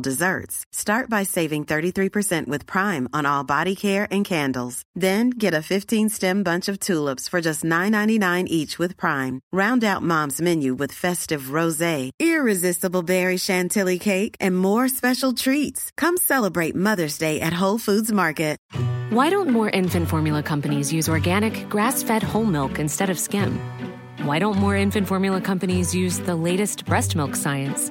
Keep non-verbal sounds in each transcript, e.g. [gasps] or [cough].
desserts. Start by saving 33% with Prime on all body care and candles. Then get a 15-stem bunch of tulips for just $9.99 each with Prime. Round out Mom's menu with festive rosé, irresistible berry chantilly cake, and more special treats. Come celebrate Mother's Day at Whole Foods Market. Why don't more infant formula companies use organic, grass fed whole milk instead of skim? Why don't more infant formula companies use the latest breast milk science?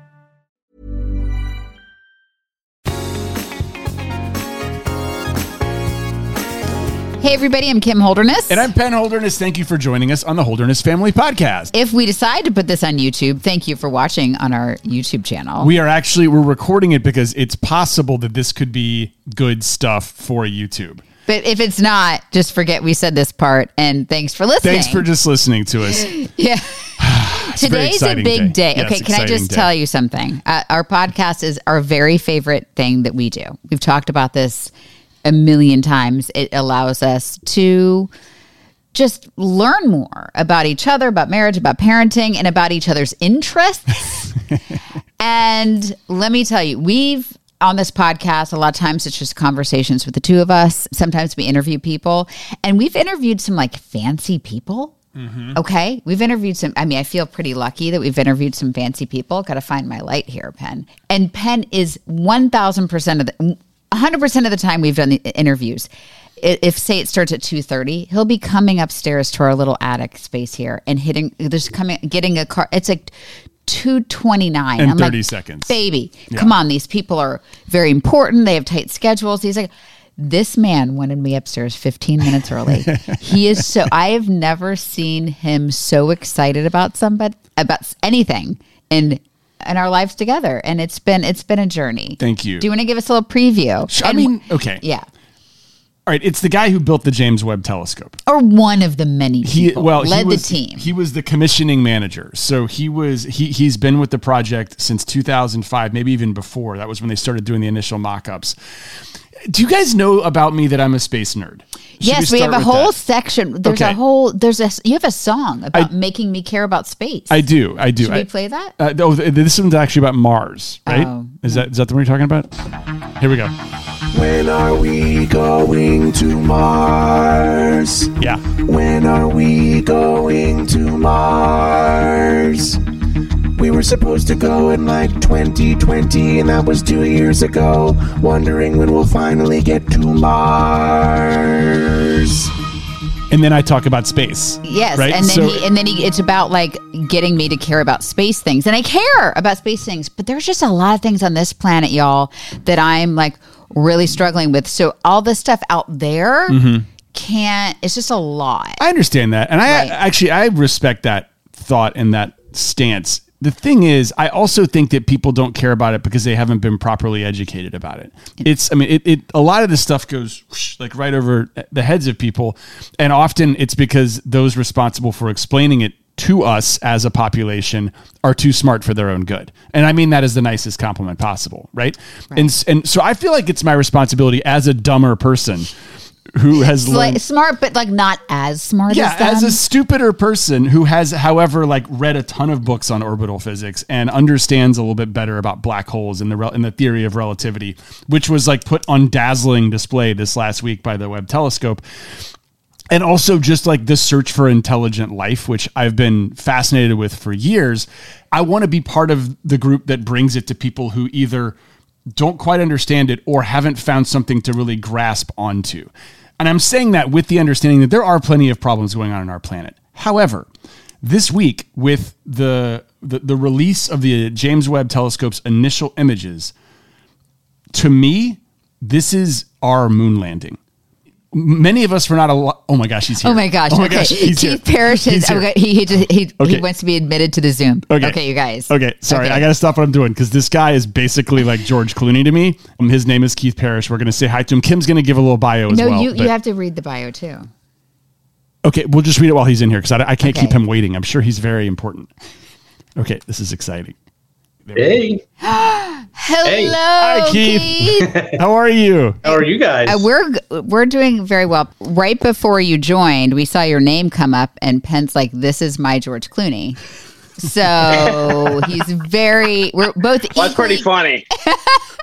Hey, everybody, I'm Kim Holderness. And I'm Penn Holderness. Thank you for joining us on the Holderness Family Podcast. if we decide to put this on YouTube, thank you for watching on our YouTube channel. We are actually we're recording it because it's possible that this could be good stuff for YouTube. but if it's not, just forget we said this part and thanks for listening. Thanks for just listening to us. [laughs] [sighs] Yeah. Today's a big day. day. Okay, can I just day. tell you something? Uh, our podcast is our very favorite thing that we do. We've talked about this a million times. It allows us to just learn more about each other, about marriage, about parenting, and about each other's interests. [laughs] and let me tell you, we've on this podcast, a lot of times it's just conversations with the two of us. Sometimes we interview people, and we've interviewed some like fancy people. Mm-hmm. Okay. We've interviewed some, I mean, I feel pretty lucky that we've interviewed some fancy people. Got to find my light here, Penn. And Penn is 1000% of the, 100% of the time we've done the interviews. If say it starts at 2:30, he'll be coming upstairs to our little attic space here and hitting there's coming getting a car. It's like 229 In I'm like, 30 seconds. Baby, come on, these people are very important. They have tight schedules. He's like this man wanted me upstairs 15 minutes early. he is so [laughs] I have never seen him so excited about somebody about anything in in our lives together and it's been it's been a journey. Thank you. Do you want to give us a little preview? I And- mean, okay. yeah. All right, it's the guy who built the James Webb telescope. Or one of the many He well, led he was, the team. He was the commissioning manager. So he was he he's been with the project since 2005, maybe even before. That was when they started doing the initial mock-ups. Do you guys know about me that I'm a space nerd? Should yes, we, have a whole that? section. There's a whole there's a you have a song about making me care about space. I do. I do. Should I, we play that? Uh, oh, this one's actually about Mars, right? Oh, is that is that the one you're talking about? Here we go. When are we going to Mars? Yeah. When are we going to Mars? We were supposed to go in like 2020, and that was two years ago. Wondering when we'll finally get to Mars. And then I talk about space. Yes, Right? and then So- he, and then he, it's about like getting me to care about space things, and I care about space things. But there's just a lot of things on this planet, y'all, that I'm like really struggling with. So all this stuff out there mm-hmm. can't. It's just a lot. I understand that, and I Right. actually I respect that thought and that stance. The thing is, I also think that people don't care about it because they haven't been properly educated about it. It's, I mean, it, it a lot of this stuff goes whoosh, like right over the heads of people, and often it's because those responsible for explaining it to us as a population are too smart for their own good. And I mean that as the nicest compliment possible, right? And and so I feel like it's my responsibility as a dumber person who has like learned smart, but like not as smart yeah, as as a stupider person who has, however, like read a ton of books on orbital physics and understands a little bit better about black holes and the and the theory of relativity, which was like put on dazzling display this last week by the Webb telescope. and also just like the search for intelligent life, which I've been fascinated with for years. I want to be part of the group that brings it to people who either don't quite understand it or haven't found something to really grasp onto. And I'm saying that with the understanding that there are plenty of problems going on in our planet. However, this week with the the, the release of the James Webb Telescope's initial images, to me, this is our moon landing many of us were not a lot. Oh my gosh, he's here. Oh my gosh. Oh my okay. gosh, he's Keith here. Parrish is, okay, he, he, just- he, Okay. he wants to be admitted to the Zoom. Okay. okay you guys. Okay, sorry. I got to stop what I'm doing because this guy is basically like George Clooney to me. Um, his name is Keith Parrish. We're going to say hi to him. Kim's going to give a little bio as well. No, well. you, but- you have to read the bio too. okay, we'll just read it while he's in here because I, I can't keep him waiting. I'm sure he's very important. Okay, this is exciting. Hey, [gasps] Hello, Hi, Keith. [laughs] How are you? how are you guys? Uh, we're we're doing very well. Right before you joined, we saw your name come up, and Penn's like, "This is my George Clooney." So [laughs] he's very. We're both That's pretty equally- funny. [laughs]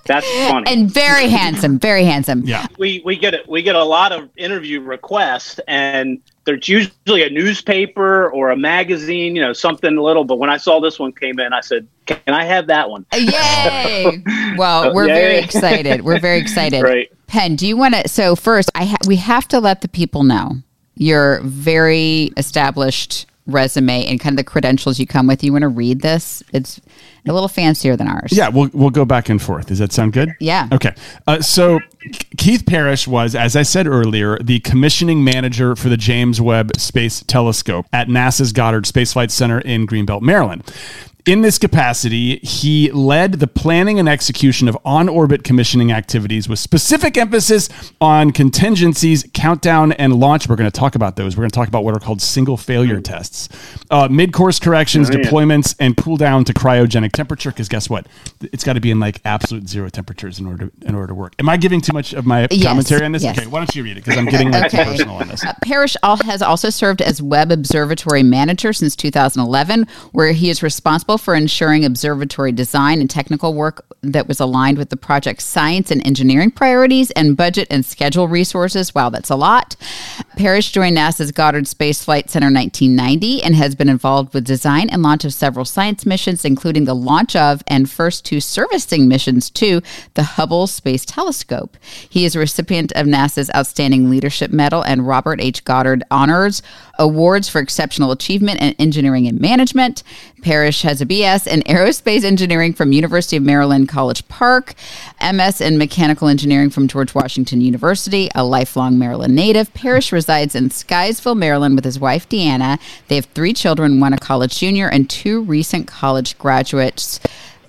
That's funny. and very handsome. Very handsome. Yeah. we we get a, we get a lot of interview requests, and there's usually a newspaper or a magazine, you know, something little. But when I saw this one came in, I said, "Can I have that one?" Uh, yay! [laughs] Well, we're Yay. very excited. We're very [laughs] excited. Right. Penn, do you want to? So first, I ha- we have to let the people know you're very established resume and kind of the credentials you come with. You want to read this? It's a little fancier than ours. Yeah, we'll we'll go back and forth. Does that sound good? Yeah. Okay. Uh, so Keith Parrish was, as I said earlier, the commissioning manager for the James Webb Space Telescope at NASA's Goddard Space Flight Center in Greenbelt, Maryland. In this capacity, he led the planning and execution of on orbit commissioning activities with specific emphasis on contingencies, countdown, and launch. We're going to talk about those. We're going to talk about what are called single failure tests, uh, mid course corrections, deployments, and cool down to cryogenic temperature. Because guess what? It's got to be in like absolute zero temperatures in order to, in order to work. Am I giving too much of my Yes, commentary on this? yes. Okay, why don't you read it? Because I'm getting like Okay. personal on this. Uh, Parrish has also served as Webb Observatory Manager since 2011, where he is responsible for ensuring observatory design and technical work that was aligned with the project's science and engineering priorities and budget and schedule resources. Wow, that's a lot. Parrish joined NASA's Goddard Space Flight Center in 1990 and has been involved with design and launch of several science missions, including the launch of and first two servicing missions to the Hubble Space Telescope. He is a recipient of NASA's Outstanding Leadership Medal and Robert H. Goddard Honors Awards for Exceptional Achievement in Engineering and Management. Parrish has BS in Aerospace Engineering from University of Maryland College Park, MS in Mechanical Engineering from George Washington University, a lifelong Maryland native. Parrish resides in Sykesville, Maryland with his wife Deanna. They have three children, one a college junior and two recent college graduates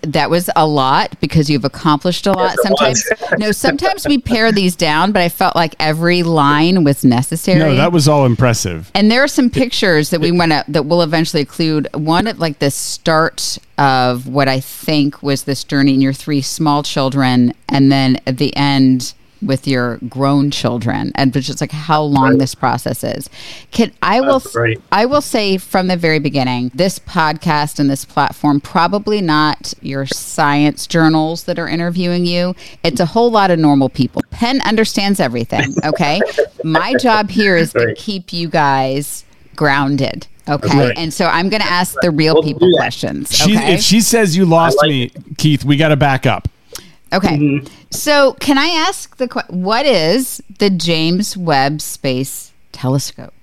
that was a lot because you've accomplished a lot. Sometimes, no, sometimes we pare these down, but I felt like every line was necessary. No, that was all impressive. And there are some pictures that we want to that will eventually include. One at like the start of what I think was this journey in your three small children, and then at the end with your grown children, and it's just like how long this process is. Can I will That's great. I will say from the very beginning, this podcast and this platform probably not your science journals that are interviewing you. It's a whole lot of normal people. Penn understands everything. [laughs] Okay, my job here is to keep you guys grounded. Okay, right. and so I'm going to ask the real We'll people do that. questions. She, If she says you lost like me, Keith, we got to back up. Okay. So can I ask the que- what is the James Webb Space Telescope?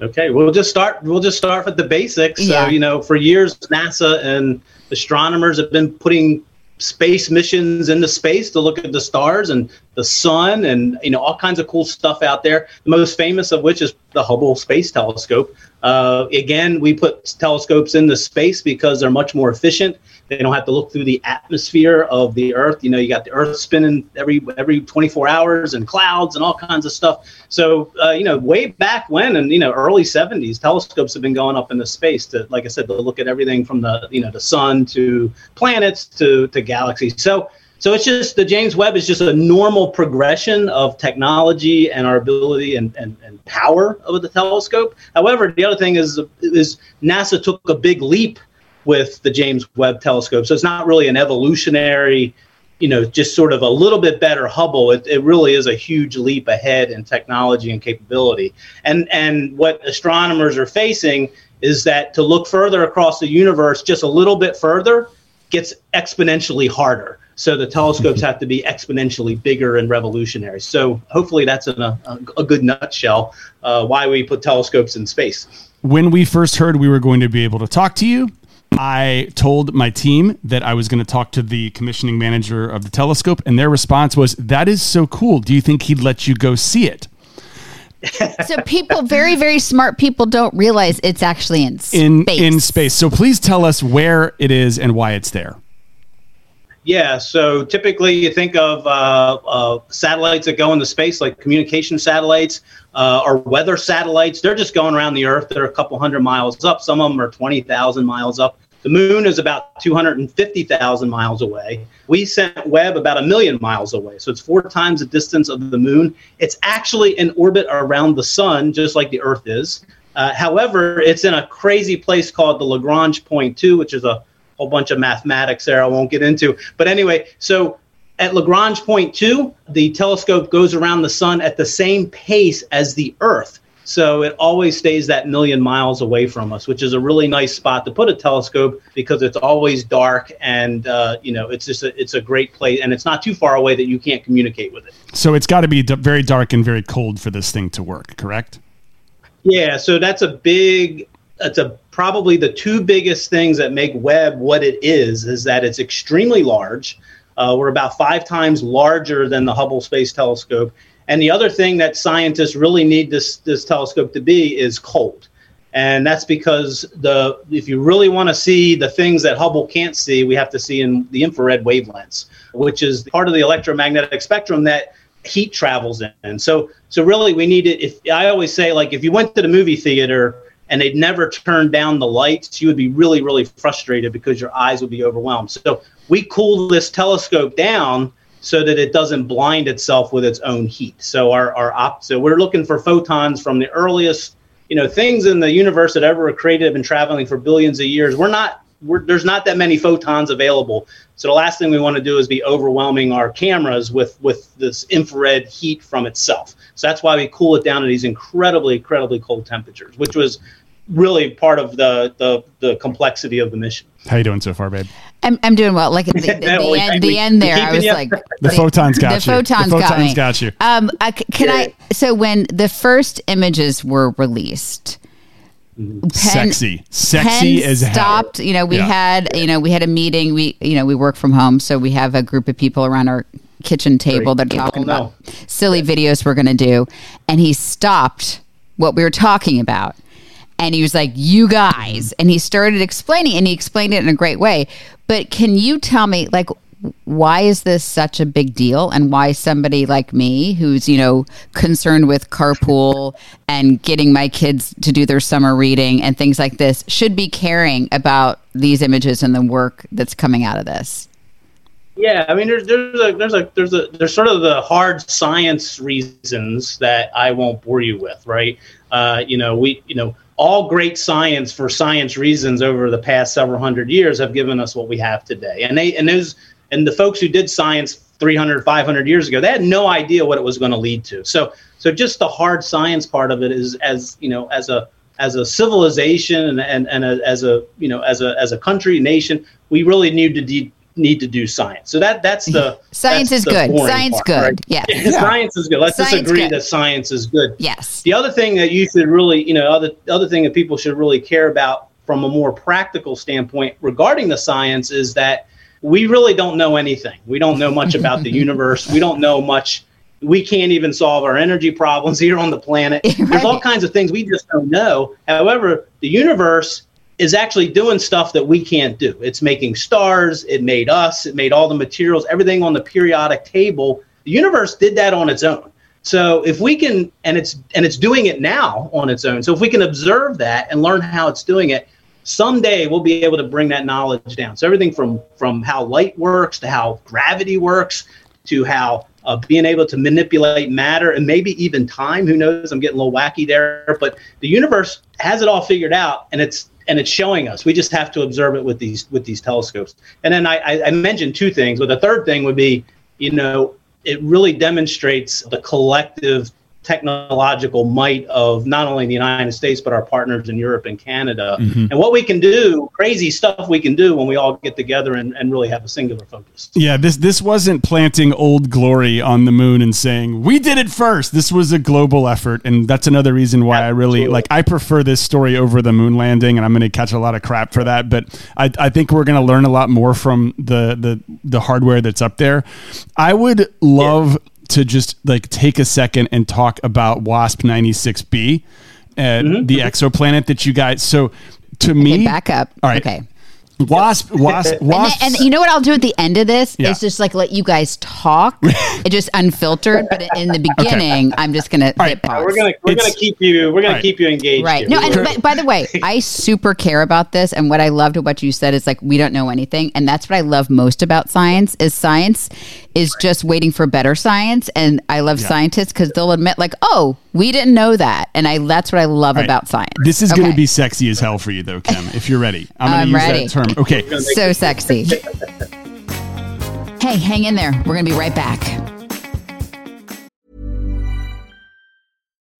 Okay, we'll just start. We'll just start with the basics. Yeah. So, you know, for years, NASA and astronomers have been putting space missions into space to look at the stars and the sun and you know all kinds of cool stuff out there. The most famous of which is the Hubble Space Telescope. Uh, again, we put telescopes into space because they're much more efficient. They don't have to look through the atmosphere of the Earth. You know, you got the Earth spinning every every 24 hours and clouds and all kinds of stuff. So, uh, you know, way back when, in you know, early 70s, telescopes have been going up into space to, like I said, to look at everything from the you know the sun to planets to to galaxies. So. So it's just the James Webb is just a normal progression of technology and our ability and, and, and power of the telescope. However, the other thing is is NASA took a big leap with the James Webb telescope. So it's not really an evolutionary, you know, just sort of a little bit better Hubble, it, it really is a huge leap ahead in technology and capability. And and what astronomers are facing is that to look further across the universe just a little bit further gets exponentially harder. So the telescopes have to be exponentially bigger and revolutionary. So hopefully that's in a, a, a good nutshell uh, why we put telescopes in space. When we first heard we were going to be able to talk to you, I told my team that I was going to talk to the commissioning manager of the telescope, and their response was, That is so cool. Do you think he'd let you go see it? so people, very very smart people, don't realize it's actually in space. In in space. So please tell us where it is and why it's there. Yeah, so typically you think of uh, uh, satellites that go into space, like communication satellites uh, or weather satellites. They're just going around the Earth. They're a couple hundred miles up. Some of them are 20,000 miles up. The moon is about 250,000 miles away. We sent Webb about a million miles away. So it's four times the distance of the moon. It's actually in orbit around the sun, just like the Earth is. Uh, however, it's in a crazy place called the Lagrange point 2, which is a whole bunch of mathematics there I won't get into. But anyway, so at Lagrange point 2, the telescope goes around the sun at the same pace as the Earth. So it always stays that million miles away from us, which is a really nice spot to put a telescope because it's always dark and uh, you know it's just a, it's a great place and it's not too far away that you can't communicate with it. So it's got to be d- very dark and very cold for this thing to work, correct? Yeah, so that's a big that's a probably the two biggest things that make Webb what it is is that it's extremely large. Uh, we're about five times larger than the Hubble Space Telescope, and the other thing that scientists really need this this telescope to be is cold. And that's because the if you really want to see the things that Hubble can't see, we have to see in the infrared wavelengths, which is part of the electromagnetic spectrum that heat travels in. So so really we need it if I always say like if you went to the movie theater and they'd never turn down the lights, you would be really, really frustrated because your eyes would be overwhelmed. So we cool this telescope down so that it doesn't blind itself with its own heat. So our, our op- so we're looking for photons from the earliest, you know, things in the universe that ever were created have been traveling for billions of years. We're not we're, there's not that many photons available. So the last thing we want to do is be overwhelming our cameras with with this infrared heat from itself. So that's why we cool it down to these incredibly incredibly cold temperatures, which was really part of the the, the complexity of the mission. How you doing so far, babe? I'm, I'm doing well. Like [laughs] [laughs] the, the, the, end, the end there, I was like, The photons got the you. photons, the got photons me. got you. Um, I c can I? So when the first images were released, Penn- sexy, sexy Penn as hell. stopped. You know, we Yeah. had you know we had a meeting. We you know we work from home, so we have a group of people around our kitchen table that are talking about silly videos we're going to do, and he stopped what we were talking about. And he was like, "You guys," and he started explaining, and he explained it in a great way. But can you tell me, like, why is this such a big deal, and why somebody like me, who's you know concerned with carpool and getting my kids to do their summer reading and things like this, should be caring about these images and the work that's coming out of this? Yeah, I mean, there's there's a there's a there's a there's sort of the hard science reasons that I won't bore you with, right? Uh, you know, we you know all great science for science reasons over the past several hundred years have given us what we have today, and they and those and the folks who did science 300 500 years ago they had no idea what it was going to lead to. So so just the hard science part of it is as you know as a as a civilization and and, and a, as a you know as a as a country nation we really need to de- need to do science so that that's the [laughs] Science that's is the good. Science part, good. right? Yes. [laughs] science is good let's Science just agree good. that science is good Yes. the other thing that you should really, you know, other other thing that people should really care about from a more practical standpoint regarding the science is that we really don't know anything. We don't know much about the [laughs] universe. We don't know much. We can't even solve our energy problems here on the planet. There's all kinds of things we just don't know. However, the universe is actually doing stuff that we can't do. It's making stars, it made us, it made all the materials, everything on the periodic table. The universe did that on its own. So if we can and it's and it's doing it now on its own. So if we can observe that and learn how it's doing it, someday we'll be able to bring that knowledge down. So everything from from how light works to how gravity works to how uh, being able to manipulate matter and maybe even time. Who knows? I'm getting a little wacky there, but the universe has it all figured out, and it's and it's showing us. We just have to observe it with these with these telescopes. And then I, I, mentioned two things, but the third thing would be, you know, it really demonstrates the collective technological might of not only the United States but our partners in Europe and Canada, Mm-hmm. and what we can do, crazy stuff we can do when we all get together and, and really have a singular focus. Yeah, this this wasn't planting old glory on the moon and saying we did it first. This was a global effort, and that's another reason why I really like. I prefer this story over the moon landing, and I'm going to catch a lot of crap for that. But I, I think we're going to learn a lot more from the the the hardware that's up there. I would love to just like take a second and talk about WASP 96b, uh, Mm-hmm. the exoplanet that you guys. So to me, back up. All right. Okay. WASP, WASP, WASP. then, and you know what I'll do at the end of this Yeah. is just like let you guys talk. [laughs] it just unfiltered, but in the beginning, I'm just gonna right. hit. We're gonna we're It's- gonna keep you we're gonna Right. keep you engaged. Right. here. No, and but, by the way, [laughs] I super care about this. And what I loved about what you said is like we don't know anything, and that's what I love most about science. Is science is just waiting for better science, and I love scientists because they'll admit like, oh, we didn't know that, and I that's what I love Right. about science. This is going to be sexy as hell for you, though, Kim. If you're ready, I'm going I'm to use ready. that term. Okay. so sexy. [laughs] hey, hang in there. We're gonna be right back.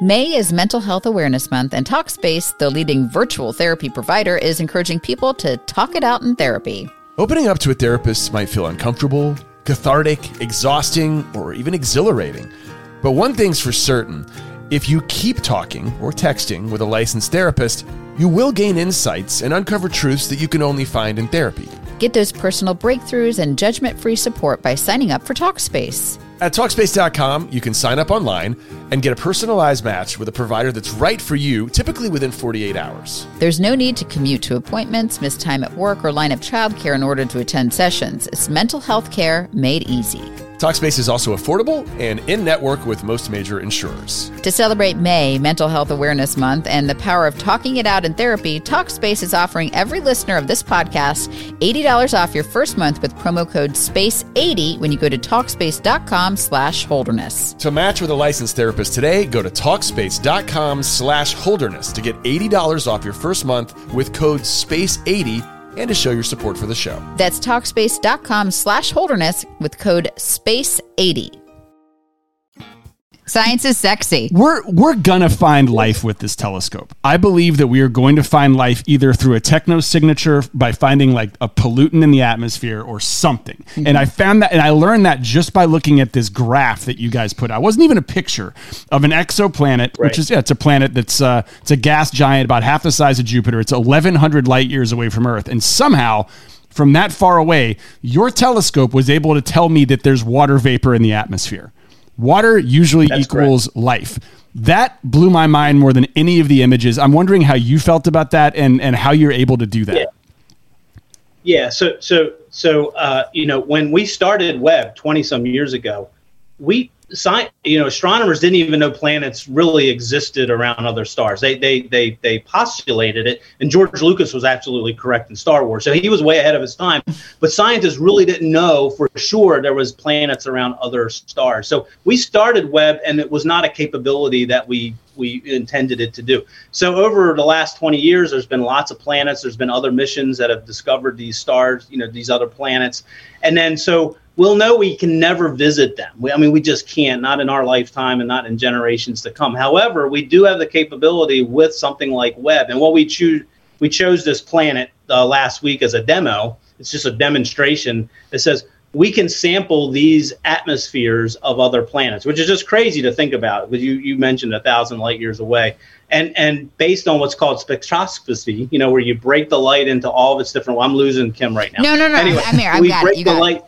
May is Mental Health Awareness Month, and Talkspace, the leading virtual therapy provider, is encouraging people to talk it out in therapy. Opening up to a therapist might feel uncomfortable, cathartic, exhausting, or even exhilarating. But one thing's for certain if you keep talking or texting with a licensed therapist, you will gain insights and uncover truths that you can only find in therapy. Get those personal breakthroughs and judgment free support by signing up for Talkspace. At Talkspace.com, you can sign up online and get a personalized match with a provider that's right for you, typically within 48 hours. There's no need to commute to appointments, miss time at work, or line up childcare in order to attend sessions. It's mental health care made easy. Talkspace is also affordable and in network with most major insurers. To celebrate May, Mental Health Awareness Month, and the power of talking it out in therapy, Talkspace is offering every listener of this podcast $80 off your first month with promo code SPACE80 when you go to Talkspace.com slash holderness. To match with a licensed therapist today, go to Talkspace.com slash holderness to get $80 off your first month with code SPACE80 and to show your support for the show. That's Talkspace.com slash holderness with code SPACE80. Science is sexy. We're we're gonna find life with this telescope. I believe that we are going to find life either through a techno signature by finding like a pollutant in the atmosphere or something. And I found that and I learned that just by looking at this graph that you guys put out. It wasn't even a picture of an exoplanet, which is yeah, it's a planet that's uh it's a gas giant about half the size of Jupiter. It's eleven hundred light years away from Earth. And somehow from that far away, your telescope was able to tell me that there's water vapor in the atmosphere. Water usually That's equals life. That blew my mind more than any of the images. I'm wondering how you felt about that and, and how you're able to do that. Yeah. Yeah. So so so uh, you know when we started Webb 20 some years ago, we sci- you know astronomers didn't even know planets really existed around other stars. They they they they postulated it, and George Lucas was absolutely correct in Star Wars. So he was way ahead of his time. But scientists really didn't know for sure there was planets around other stars. So we started Webb, and it was not a capability that we we intended it to do. So over the last 20 years, there's been lots of planets. There's been other missions that have discovered these stars, you know, these other planets, and then so we'll know we can never visit them. We, I mean, we just can't, not in our lifetime and not in generations to come. However, we do have the capability with something like Webb. And what we choose, we chose this planet uh, last week as a demo. It's just a demonstration that says we can sample these atmospheres of other planets, which is just crazy to think about. Because you you mentioned a thousand light years away, and and based on what's called spectroscopy, you know, where you break the light into all of its different. Well, I'm losing Kim right now. No, no, no. Anyway, I'm here. I've we break it. You the got light.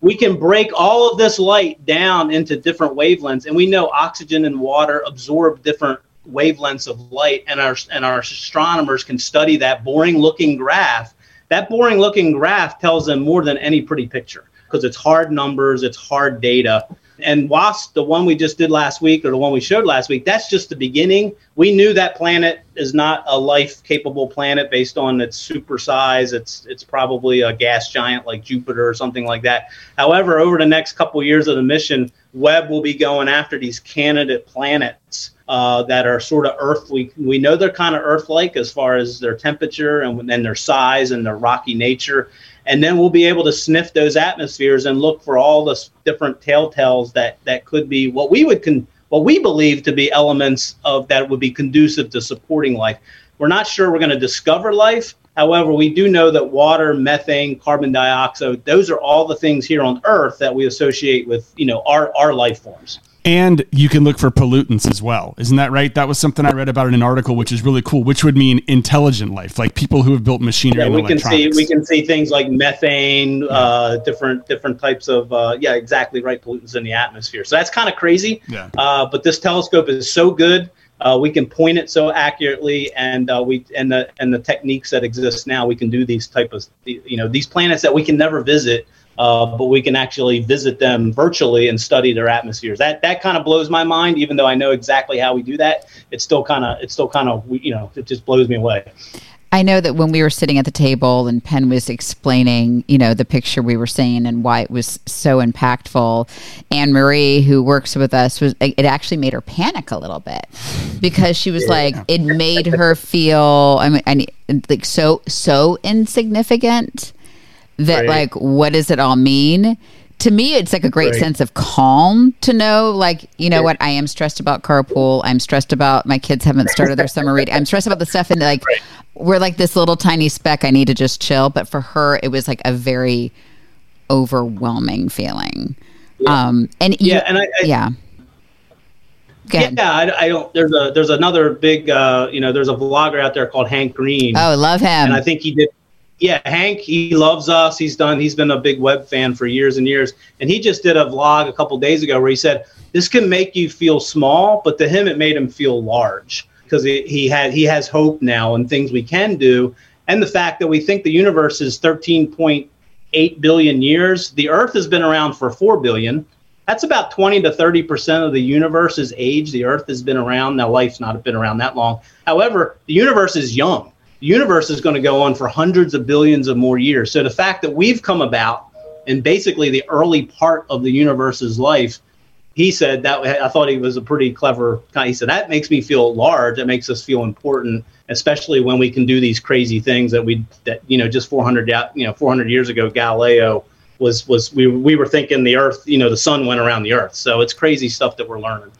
We can break all of this light down into different wavelengths, and we know oxygen and water absorb different wavelengths of light, and our and our astronomers can study that boring looking graph. That boring looking graph tells them more than any pretty picture because it's hard numbers, it's hard data. And WASP, the one we just did last week or the one we showed last week, that's just the beginning. We knew that planet is not a life capable planet based on its super size. It's it's probably a gas giant like Jupiter or something like that. However, over the next couple years of the mission, Webb will be going after these candidate planets uh, that are sort of Earth. We we know they're kind of Earth-like as far as their temperature and, and their size and their rocky nature and then we'll be able to sniff those atmospheres and look for all the different telltales that that could be what we would con- what we believe to be elements of that would be conducive to supporting life. We're not sure we're going to discover life. However, we do know that water, methane, carbon dioxide, those are all the things here on Earth that we associate with, you know, our, our life forms. And you can look for pollutants as well. Isn't that right? That was something I read about in an article, which is really cool, which would mean intelligent life, like people who have built machinery Yeah, and we can see we can see things like methane, uh, different different types of uh, yeah, exactly right pollutants in the atmosphere. So that's kind of crazy. Yeah. Uh, but this telescope is so good. Uh, we can point it so accurately, and uh, we and the and the techniques that exist now, we can do these type of you know these planets that we can never visit, uh, but we can actually visit them virtually and study their atmospheres. That that kind of blows my mind, even though I know exactly how we do that. It's still kind of it's still kind of you know it just blows me away. I know that when we were sitting at the table and Penn was explaining, you know, the picture we were seeing and why it was so impactful, Anne Marie, who works with us, was it actually made her panic a little bit because she was like, it made her feel, I mean, I need, like so so insignificant that Right. like, what does it all mean? To me, it's like a great Right. sense of calm to know, like, you know what? I am stressed about carpool. I'm stressed about my kids haven't started their summer reading. I'm stressed about the stuff and like we're like this little tiny speck. I need to just chill. But for her, it was like a very overwhelming feeling. Um, and you- Yeah, and I- I- yeah. Yeah, I, I don't. There's a there's another big uh, you know there's a vlogger out there called Hank Green. Oh, love him. and I think he did. Yeah, Hank, he loves us. He's done. He's been a big Webb fan for years and years, and he just did a vlog a couple days ago where he said this can make you feel small, but to him it made him feel large because he, had he has hope now and things we can do, and the fact that we think the universe is 13.8 billion years. The Earth has been around for four billion. That's about 20 to 30 percent of the universe's age. The Earth has been around. Now, life's not been around that long. However, the universe is young. The universe is going to go on for hundreds of billions of more years. So the fact that we've come about in basically the early part of the universe's life, he said that I thought he was a pretty clever guy. He said that makes me feel large. It makes us feel important, especially when we can do these crazy things that we that you know just 400 you know 400 years ago Galileo was was we we were thinking the Earth you know the sun went around the Earth. So it's crazy stuff that we're learning.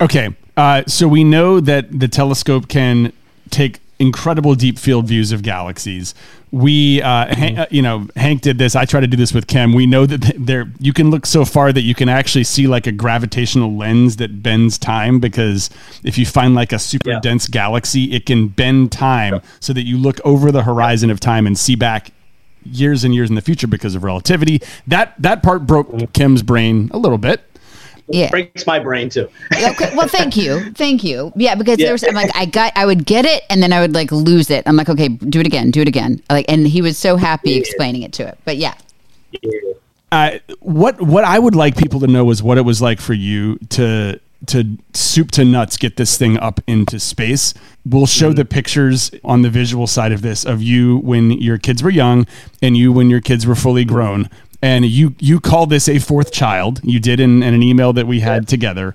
Okay, uh, so we know that the telescope can take incredible deep field views of galaxies. We, uh, Han- uh, you know, Hank did this. I try to do this with Kim. We know that there you can look so far that you can actually see like a gravitational lens that bends time because if you find like a super Yeah. dense galaxy, it can bend time so that you look over the horizon of time and see back years and years in the future because of relativity. That that part broke Kim's brain a little bit. Yeah. Breaks my brain too. okay, well, thank you, thank you. Yeah, because Yeah. there was, I'm like, I got, I would get it, and then I would like lose it. I'm like, okay, do it again, do it again. Like, and he was so happy explaining it to it. But yeah, uh, what what I would like people to know is what it was like for you to to soup to nuts get this thing up into space. We'll show the pictures on the visual side of this of you when your kids were young and you when your kids were fully grown. And you you call this a fourth child. You did in, in an email that we had together.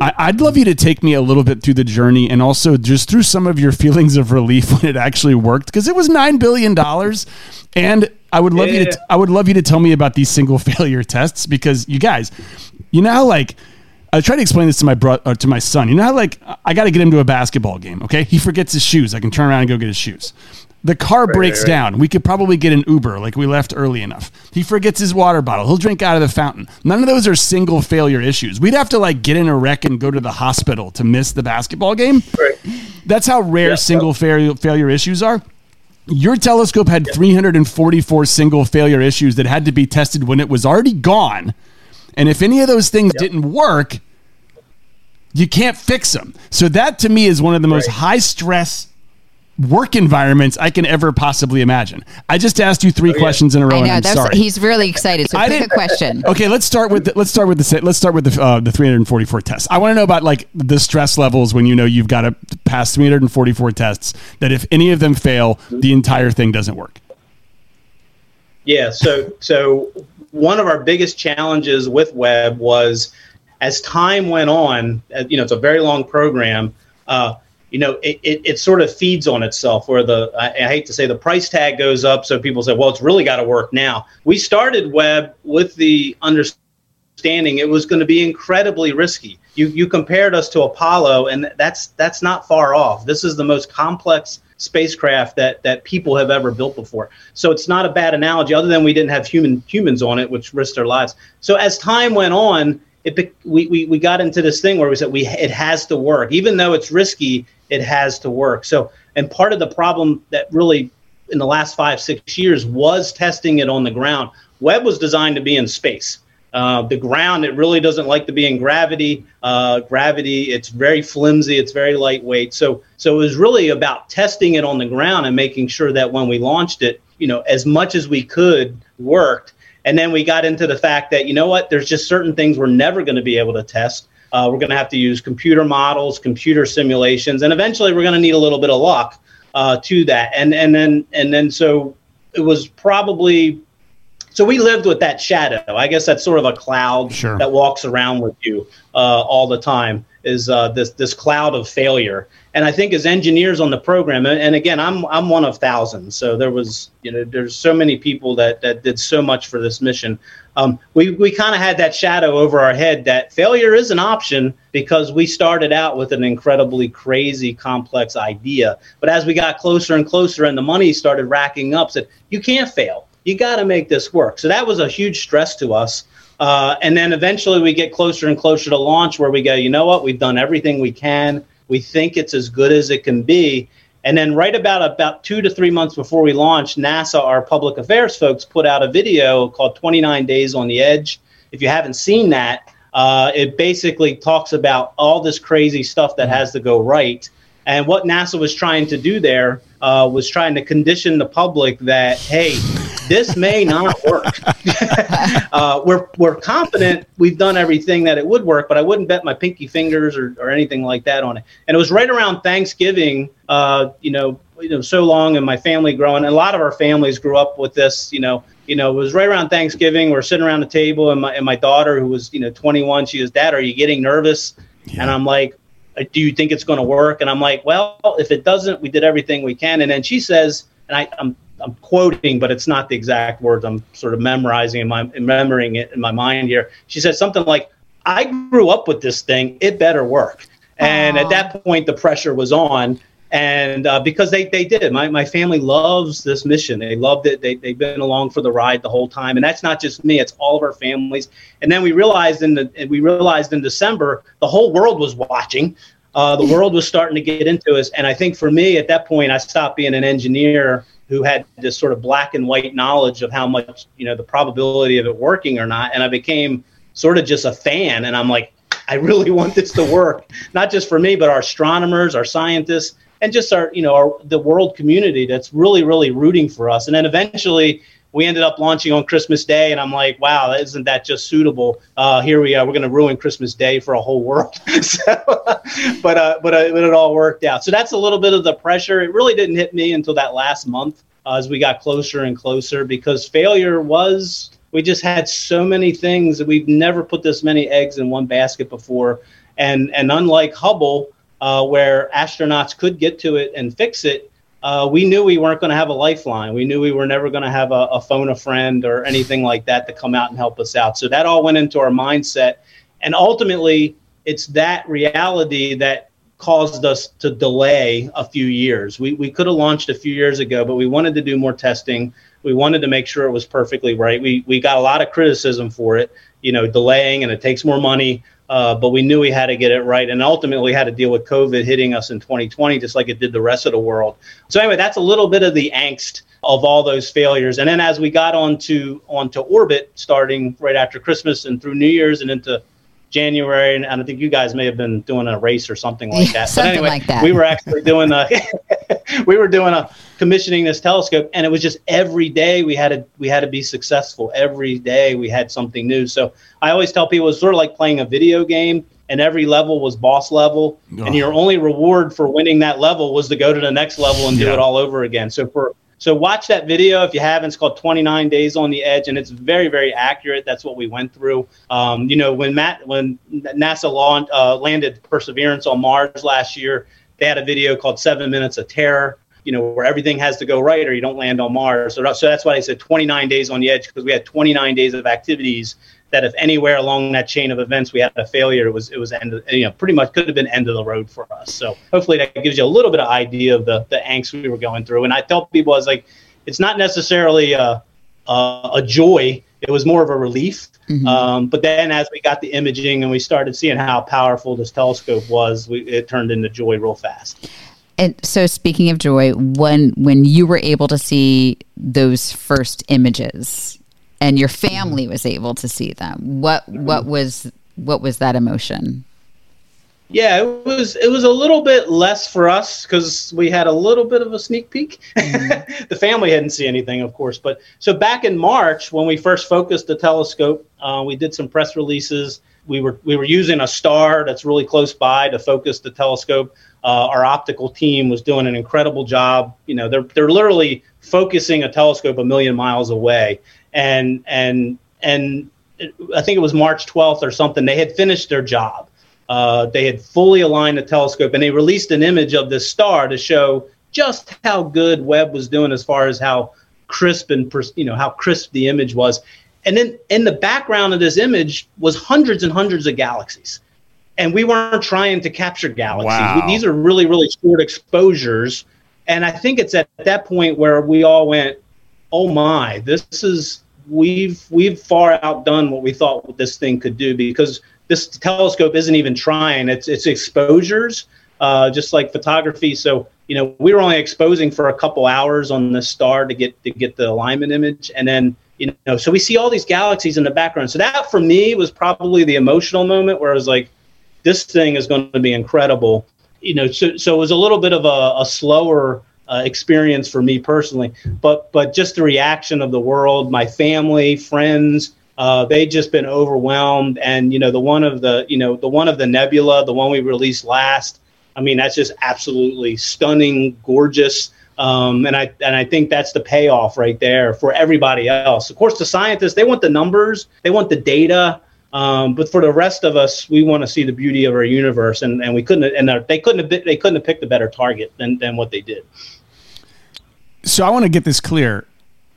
I, I'd love you to take me a little bit through the journey and also just through some of your [laughs] feelings of relief when it actually worked because it was nine billion dollars, and I would love you to I would love you to tell me about these single [laughs] failure tests because you guys, you know how like. I try to explain this to my bro- uh, to my son. You know how like I got to get him to a basketball game. Okay, he forgets his shoes. I can turn around and go get his shoes. The car breaks right. down. We could probably get an Uber, like we left early enough. He forgets his water bottle. He'll drink out of the fountain. None of those are single failure issues. We'd have to like get in a wreck and go to the hospital to miss the basketball game. Right. That's how rare single failure failure issues are. Your telescope had 344 single failure issues that had to be tested when it was already gone. And if any of those things didn't work, you can't fix them. So that to me is one of the most high stress work environments I can ever possibly imagine. I just asked you three questions in a row. I and know I'm that's sorry. he's really excited. So I pick a question. Okay, let's start with the, let's start with the sa- let's start with the uh, the 344 tests. I want to know about like the stress levels when you know you've got to pass 344 tests. That if any of them fail, the entire thing doesn't work. Yeah. So so one of our biggest challenges with Webb was as time went on. uh, You know, it's a very long program. Uh, you know, it, it, it sort of feeds on itself. Where the I, I hate to say the price tag goes up, so people say, well, it's really got to work now. We started Webb with the understanding it was going to be incredibly risky. You you compared us to Apollo, and that's that's not far off. This is the most complex spacecraft that that people have ever built before. So it's not a bad analogy, other than we didn't have human humans on it, which risked their lives. So as time went on, it we, we we got into this thing where we said we it has to work, even though it's risky, it has to work. So and part of the problem that really in the last five six years was testing it on the ground. Webb was designed to be in space. Uh, the ground, it really doesn't like to be in gravity. Uh, gravity, it's very flimsy, it's very lightweight. So, so it was really about testing it on the ground and making sure that when we launched it, you know, as much as we could worked. And then we got into the fact that you know what, there's just certain things we're never going to be able to test. Uh, we're going to have to use computer models, computer simulations, and eventually we're going to need a little bit of luck uh, to that. And and then and then so it was probably so we lived with that shadow. I guess that's sort of a cloud Sure. that walks around with you uh, all the time. Is uh, this this cloud of failure? And I think as engineers on the program, and, again, I'm I'm one of thousands. So there was you know there's so many people that that did so much for this mission. Um, we we kind of had that shadow over our head that failure is an option because we started out with an incredibly crazy complex idea. But as we got closer and closer, and the money started racking up, said you can't fail you got to make this work. So that was a huge stress to us. Uh, and then eventually we get closer and closer to launch where we go, you know what, we've done everything we can. We think it's as good as it can be. And then right about about two to three months before we launched, NASA, our public affairs folks, put out a video called 29 Days on the Edge. If you haven't seen that, uh, it basically talks about all this crazy stuff that has to go right. And what NASA was trying to do there uh, was trying to condition the public that, hey, this may not work. [laughs] uh, we're, we're confident we've done everything that it would work, but I wouldn't bet my pinky fingers or, or anything like that on it. And it was right around Thanksgiving, uh, you know, you know, so long and my family growing. And a lot of our families grew up with this, you know, you know, it was right around Thanksgiving. We're sitting around the table, and my and my daughter, who was you know 21, she goes, "Dad, are you getting nervous?" And I'm like, "Uh, "Do you think it's going to work?" And I'm like, "Well, if it doesn't, we did everything we can." And then she says, and I, I'm I'm quoting, but it's not the exact words. I'm sort of memorizing in my remembering it in my mind here. She said something like, "I grew up with this thing. It better work." And at that point, the pressure was on. And uh, because they, they did, my, my family loves this mission. They loved it. They, they've been along for the ride the whole time. And that's not just me, it's all of our families. And then we realized in the, we realized in December, the whole world was watching. Uh, the [laughs] world was starting to get into us. And I think for me at that point, I stopped being an engineer who had this sort of black and white knowledge of how much, you know, the probability of it working or not. And I became sort of just a fan. And I'm like, I really [laughs] want this to work, not just for me, but our astronomers, our scientists, and just our, you know, our, the world community that's really, really rooting for us. And then eventually we ended up launching on Christmas Day, and I'm like, wow, isn't that just suitable? Uh, here we are. We're going to ruin Christmas Day for a whole world. [laughs] so, but uh, but, uh, it all worked out. So that's a little bit of the pressure. It really didn't hit me until that last month uh, as we got closer and closer because failure was we just had so many things that we've never put this many eggs in one basket before And and unlike Hubble, uh, where astronauts could get to it and fix it, uh, we knew we weren't going to have a lifeline. We knew we were never going to have a, a, phone a friend or anything like that to come out and help us out. So that all went into our mindset. And ultimately, it's that reality that caused us to delay a few years. We, we could have launched a few years ago, but we wanted to do more testing. We wanted to make sure it was perfectly right. We, we got a lot of criticism for it, you know, delaying and it takes more money. Uh, but we knew we had to get it right, and ultimately we had to deal with COVID hitting us in 2020, just like it did the rest of the world. So anyway, that's a little bit of the angst of all those failures. And then as we got onto onto orbit, starting right after Christmas and through New Year's and into January, and I think you guys may have been doing a race or something like that. something but anyway, like that. we were actually doing a [laughs] we were doing a commissioning this telescope, and it was just every day we had to we had to be successful. Every day we had something new. So I always tell people it's sort of like playing a video game, and every level was boss level, Oh. and your only reward for winning that level was to go to the next level and do it all over again. So for so watch that video if you haven't. It's called 29 Days on the Edge, and it's very, very accurate. That's what we went through. Um, you know, when Matt, when NASA launch, uh, landed Perseverance on Mars last year, they had a video called Seven Minutes of Terror. You know, where everything has to go right, or you don't land on Mars. So, so that's why I said 29 days on the edge because we had 29 days of activities that if anywhere along that chain of events we had a failure, it was it was end of, you know pretty much could have been end of the road for us. So hopefully that gives you a little bit of idea of the the angst we were going through. And I tell people I was like, it's not necessarily a a, a joy. It was more of a relief. Um, but then as we got the imaging and we started seeing how powerful this telescope was, we, it turned into joy real fast. And so, speaking of joy, when when you were able to see those first images, and your family was able to see them, what what was what was that emotion? Yeah, it was it was a little bit less for us because we had a little bit of a sneak peek. [laughs] the family hadn't seen anything, of course. But so back in March, when we first focused the telescope, uh, we did some press releases. We were we were using a star that's really close by to focus the telescope. Uh, our optical team was doing an incredible job. You know, they're they're literally focusing a telescope a million miles away, and and and I think it was March 12th or something. They had finished their job. Uh, they had fully aligned the telescope and they released an image of this star to show just how good Webb was doing as far as how crisp and you know how crisp the image was. And then in the background of this image was hundreds and hundreds of galaxies. And we weren't trying to capture galaxies. Wow. These are really, really short exposures. And I think it's at that point where we all went, oh my, this is we've we've far outdone what we thought this thing could do because this telescope isn't even trying. It's it's exposures, uh, just like photography. So you know we were only exposing for a couple hours on the star to get to get the alignment image, and then you know so we see all these galaxies in the background. So that for me was probably the emotional moment where I was like, this thing is going to be incredible. You know, so so it was a little bit of a, a slower uh, experience for me personally, but but just the reaction of the world, my family, friends, uh, they just been overwhelmed. And you know, the one of the you know the one of the nebula, the one we released last. I mean, that's just absolutely stunning, gorgeous. Um, and I and I think that's the payoff right there for everybody else. Of course, the scientists they want the numbers, they want the data. Um, but for the rest of us, we want to see the beauty of our universe, and, and we couldn't and they couldn't have they couldn't have picked a better target than, than what they did. So I want to get this clear.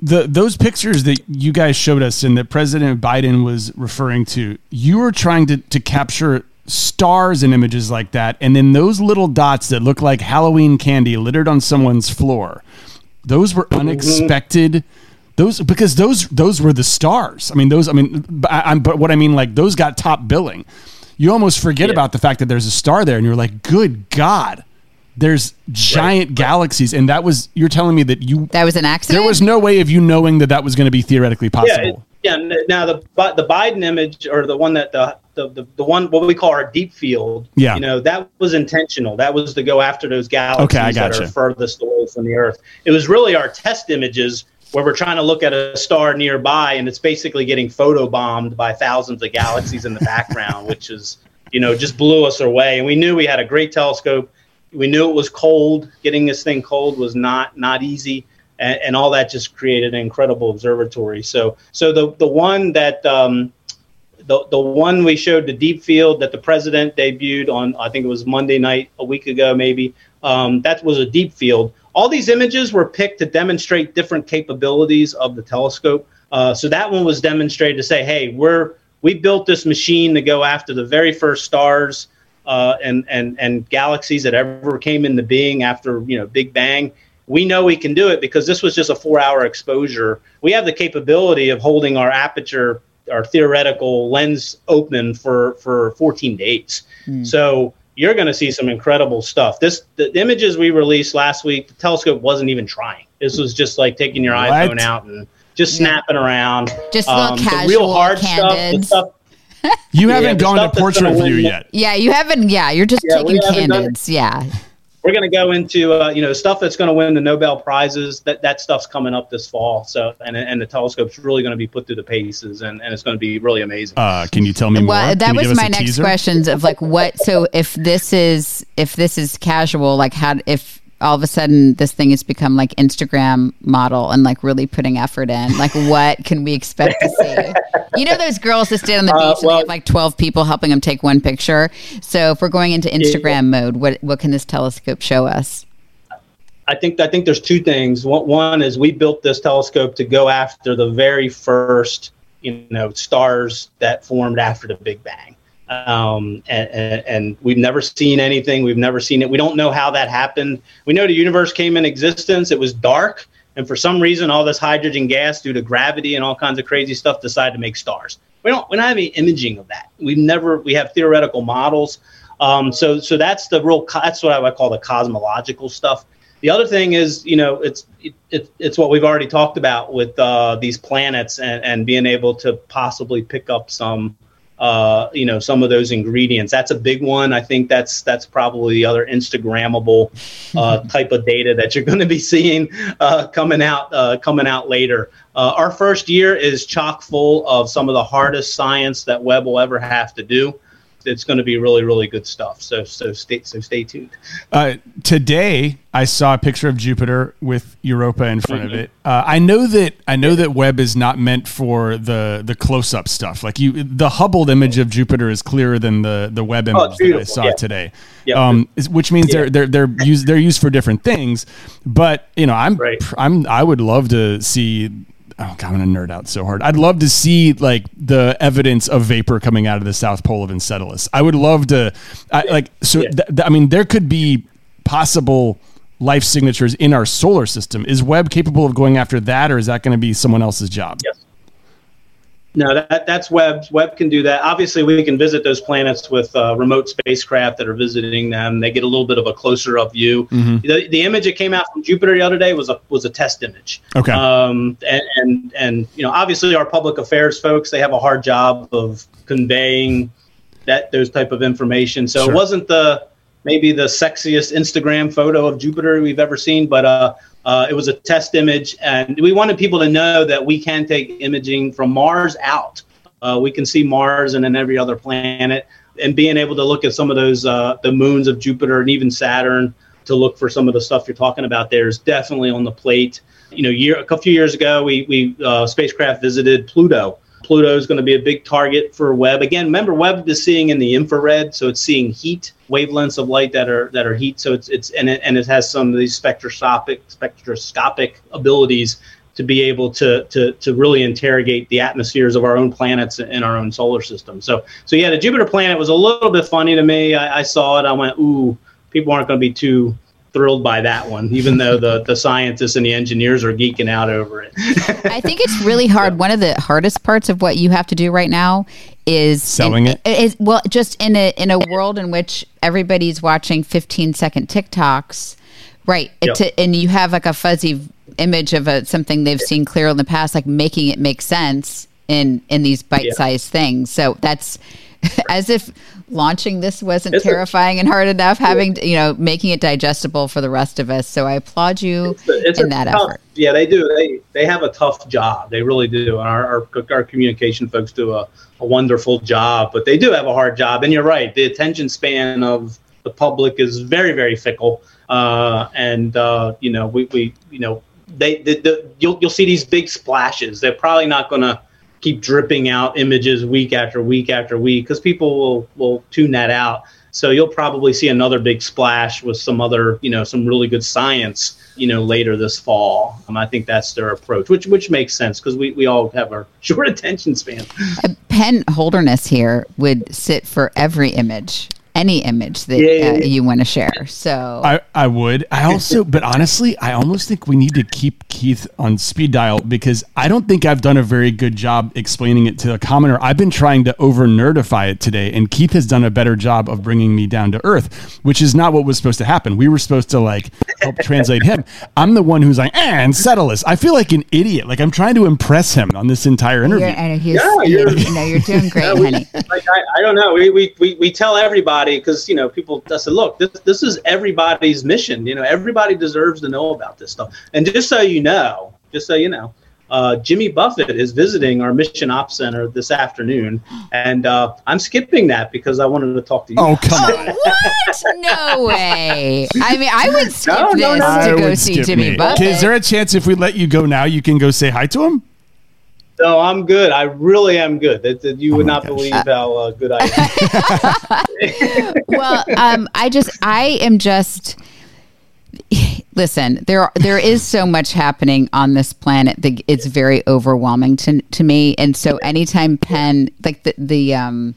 The those pictures that you guys showed us and that President Biden was referring to, you were trying to, to capture stars and images like that, and then those little dots that look like Halloween candy littered on someone's floor. Those were mm-hmm. unexpected. Those because those those were the stars. I mean those. I mean, I, I'm but what I mean like those got top billing. You almost forget about the fact that there's a star there, and you're like, good God, there's giant galaxies, and that was you're telling me that you That was an accident. there was no way of you knowing that that was going to be theoretically Yeah, possible. it- yeah. Now the Bi- the Biden image or the one that the, the the the one what we call our deep field. Yeah. You know that was intentional. That was to go after those galaxies Okay, I that gotcha. are furthest away from the Earth. It was really our test images where we're trying to look at a star nearby and it's basically getting photobombed by thousands of galaxies in the background, [laughs] which is you know just blew us away. And we knew we had a great telescope. We knew it was cold. Getting this thing cold was not not easy and, and all that just created an incredible observatory. So, so the the one that um, the the one we showed the deep field that the president debuted on I think it was Monday night a week ago maybe um, that was a deep field. All these images were picked to demonstrate different capabilities of the telescope. Uh, so that one was demonstrated to say, hey, we're we built this machine to go after the very first stars uh, and and and galaxies that ever came into being after you know Big Bang. We know we can do it because this was just a four-hour exposure. We have the capability of holding our aperture, our theoretical lens open for for 14 days. Mm. So you're going to see some incredible stuff. This the images we released last week. The telescope wasn't even trying. This was just like taking your what? iPhone out and just snapping around. Just a little um, casual, the real hard candid. stuff. [laughs] You haven't yeah, gone to portrait view yet. Yeah, you haven't. Yeah, you're just yeah, taking candids. Yeah we're going to go into uh, you know stuff that's going to win the Nobel prizes. That that stuff's coming up this fall. So and and the telescope's really going to be put through the paces, and, and it's going to be really amazing. Uh, can you tell me well, more? That was my next teaser? questions of like what. So if this is if this is casual, like how if all of a sudden this thing has become like Instagram model and like really putting effort in. Like, what can we expect to see? you know, those girls that stand on the uh, beach uh, well, and they have like 12 people helping them take one picture. So, if we're going into Instagram yeah. mode, what, what can this telescope show us? I think I think there's two things. One is we built this telescope to go after the very first, you know, stars that formed after the Big Bang um, and, and, we've never seen anything. We've never seen it. We don't know how that happened. We know the universe came in existence. It was dark, and for some reason, all this hydrogen gas, due to gravity and all kinds of crazy stuff, decided to make stars. We don't. We don't have any imaging of that. We've never. We have theoretical models. Um, so, so that's the real. That's what I would call the cosmological stuff. The other thing is, you know, it's it, it, it's what we've already talked about with uh, these planets and, and being able to possibly pick up some uh, you know some of those ingredients. That's a big one. I think that's that's probably the other Instagrammable uh, [laughs] type of data that you're going to be seeing uh, coming out uh, coming out later. Uh, our first year is chock full of some of the hardest science that Webb will ever have to do it's going to be really really good stuff. So so stay so stay tuned. Uh, today I saw a picture of Jupiter with Europa in front mm-hmm. of it. Uh, I know that I know that Webb is not meant for the the close up stuff. Like you, the Hubble image of Jupiter is clearer than the the Webb image oh, that I saw yeah. today. Yeah. Um, which means yeah. they're they're they're used they're used for different things. But you know, I'm right. I'm I would love to see oh god, I'm gonna nerd out so hard. I'd love to see like the evidence of vapor coming out of the south pole of Enceladus. I would love to, I, like, so. Yeah. Th- th- I mean, there could be possible life signatures in our solar system. Is Webb capable of going after that, or is that going to be someone else's job? Yes. No, that, that's Webb. Webb can do that. Obviously, we can visit those planets with uh, remote spacecraft that are visiting them. They get a little bit of a closer up view. Mm-hmm. The, the image that came out from Jupiter the other day was a was a test image. Okay. Um, and, and and you know, obviously, our public affairs folks they have a hard job of conveying that those type of information. So sure. it wasn't the maybe the sexiest Instagram photo of Jupiter we've ever seen, but uh, uh, it was a test image, and we wanted people to know that we can take imaging from Mars out. Uh, we can see Mars and then every other planet, and being able to look at some of those uh, the moons of Jupiter and even Saturn to look for some of the stuff you're talking about there is definitely on the plate. You know, year a few years ago, we we uh, spacecraft visited Pluto Pluto is going to be a big target for Webb. Again, remember Webb is seeing in the infrared, so it's seeing heat wavelengths of light that are that are heat. So it's it's and it, and it has some of these spectroscopic spectroscopic abilities to be able to to to really interrogate the atmospheres of our own planets in our own solar system. So so yeah, the Jupiter planet was a little bit funny to me. I, I saw it. I went, ooh, people aren't going to be too thrilled by that one, even though the, the scientists and the engineers are geeking out over it. [laughs] I think it's really hard. One of the hardest parts of what you have to do right now is selling in, it. Is, well, just in a in a world in which everybody's watching 15 second TikToks, right? Yep. To, and you have like a fuzzy image of a, something they've seen clear in the past, like making it make sense in in these bite sized yeah. things. So that's [laughs] as if launching this wasn't it's terrifying a, and hard enough having to, you know making it digestible for the rest of us. So i applaud you it's a, it's in that tough, effort. Yeah they do. They they have a tough job. They really do. And our, our, our communication folks do a, a wonderful job but they do have a hard job. And you're right. The attention span of the public is very very fickle. Uh, and uh, you know we, we you know they the, the, you'll, you'll see these big splashes. They're probably not going to keep dripping out images week after week after week because people will will tune that out. So you'll probably see another big splash with some other, you know, some really good science, you know, later this fall. Um, I think that's their approach, which which makes sense because we, we all have our [laughs] short attention span. A Penn Holderness here would sit for every image any image that Yeah, yeah, uh, you want to share. So I, I would. I also, but honestly, I almost think we need to keep Keith on speed dial because I don't think I've done a very good job explaining it to the commoner. I've been trying to over nerdify it today, and Keith has done a better job of bringing me down to earth, which is not what was supposed to happen. We were supposed to like help translate him. I'm the one who's like, eh, and settle this. I feel like an idiot. Like I'm trying to impress him on this entire interview. you're, I know he's, Yeah, you're, [laughs] you're- know, you're doing [laughs] great, Yeah, we- honey. like I, I don't know. We, we, we, we tell everybody because you know people. I said, look, this this is everybody's mission. You know, everybody deserves to know about this stuff. And just so you know, just so you know, uh, Jimmy Buffett is visiting our Mission Ops Center this afternoon, and uh, I'm skipping that because I wanted to talk to you. Oh come on! what? No way. I mean, I would [laughs] skip No, no, this no, to I go see Jimmy me. Buffett. Is there a chance if we let you go now, you can go say hi to him? No, I'm good. I really am good. That, that you would my not gosh. believe how uh, good I am. [laughs] well, um, I just, I am just. Listen, there there is so much happening on this planet that it's very overwhelming to to me. And so, anytime Penn, like the the um,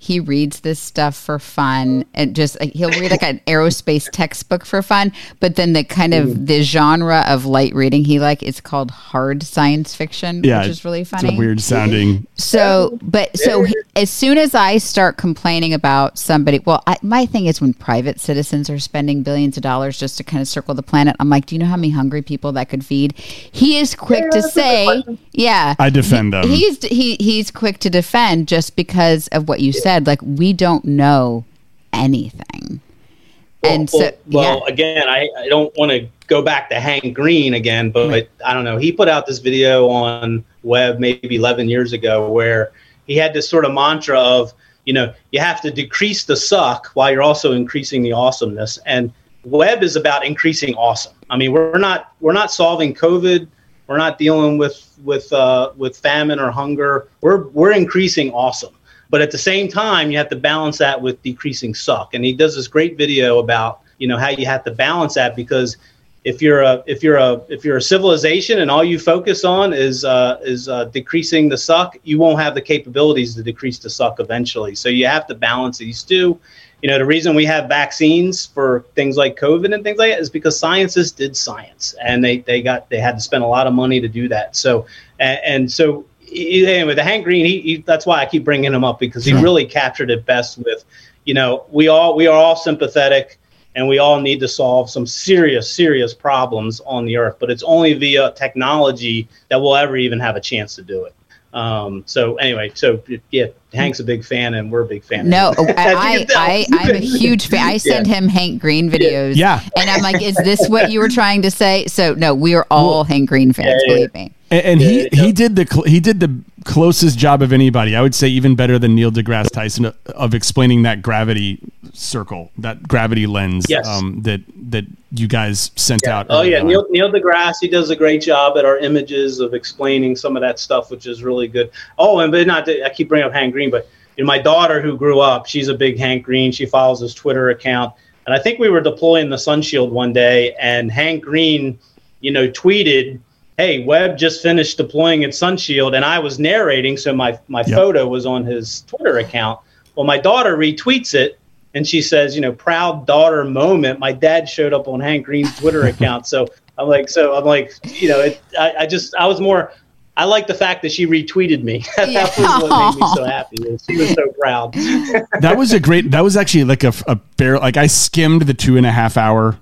he reads this stuff for fun and just like, he'll read like an aerospace textbook for fun but then the kind of mm. the genre of light reading he like it's called hard science fiction Yeah, which is really It's funny a weird sounding. so, but so h- as soon as I start complaining about somebody, well, I, my thing is when private citizens are spending billions of dollars just to kind of circle the planet, I'm like, do you know how many hungry people that could feed? He is quick to say, yeah, I defend them. he's he he's quick to defend just because of what you said. Like we don't know anything, and well, so well, yeah. again, I, I don't want to go back to Hank Green again, but I don't know. He put out this video on Webb maybe 11 years ago where he had this sort of mantra of, you know, you have to decrease the suck while you're also increasing the awesomeness. And Webb is about increasing awesome. I mean, we're not we're not solving COVID. We're not dealing with with uh, with famine or hunger. We're we're increasing awesome. But at the same time, you have to balance that with decreasing suck. And he does this great video about you know how you have to balance that because if you're a if you're a if you're a civilization and all you focus on is uh, is uh, decreasing the suck, you won't have the capabilities to decrease the suck eventually. So you have to balance these two. You know, the reason we have vaccines for things like COVID and things like that is because scientists did science, and they they got they had to spend a lot of money to do that. So and, and so he- anyway, the Hank Green, he, he that's why I keep bringing him up because he really captured it best with, you know, we all we are all sympathetic and we all need to solve some serious, serious problems on the earth. But it's only via technology that we'll ever even have a chance to do it. Um, so anyway, so yeah, Hank's a big fan, and we're a big fan. No, [laughs] As you I, I, I, am a huge fan. I send him Hank Green videos. Yeah. And I'm like, is this what you were trying to say? So, no, we are all Hank Green fans, Yeah, yeah. believe me. And, and he Yeah, yeah. he did the cl- he did the closest job of anybody. I would say even better than Neil deGrasse Tyson of, of explaining that gravity circle, that gravity lens Yes. um, that that you guys sent out. Oh yeah, on. Neil Neil deGrasse he does a great job at our images of explaining some of that stuff, which is really good. Oh, and but not to, I keep bringing up Hank Green, but you know, my daughter who grew up, she's a big Hank Green. She follows his Twitter account, and I think we were deploying the Sun Shield one day, and Hank Green, you know, tweeted. Hey, Webb just finished deploying its Sun Shield, and I was narrating, so my, my Yep. photo was on his Twitter account. Well, my daughter retweets it, and she says, you know, proud daughter moment. My dad showed up on Hank Green's Twitter [laughs] account. So I'm like, so I'm like, you know, it, I, I just, I was more, I like the fact that she retweeted me. [laughs] that was what made me so [laughs] happy. She was so proud. that was a great. That was actually like a, a fair. Like I skimmed the two and a half hour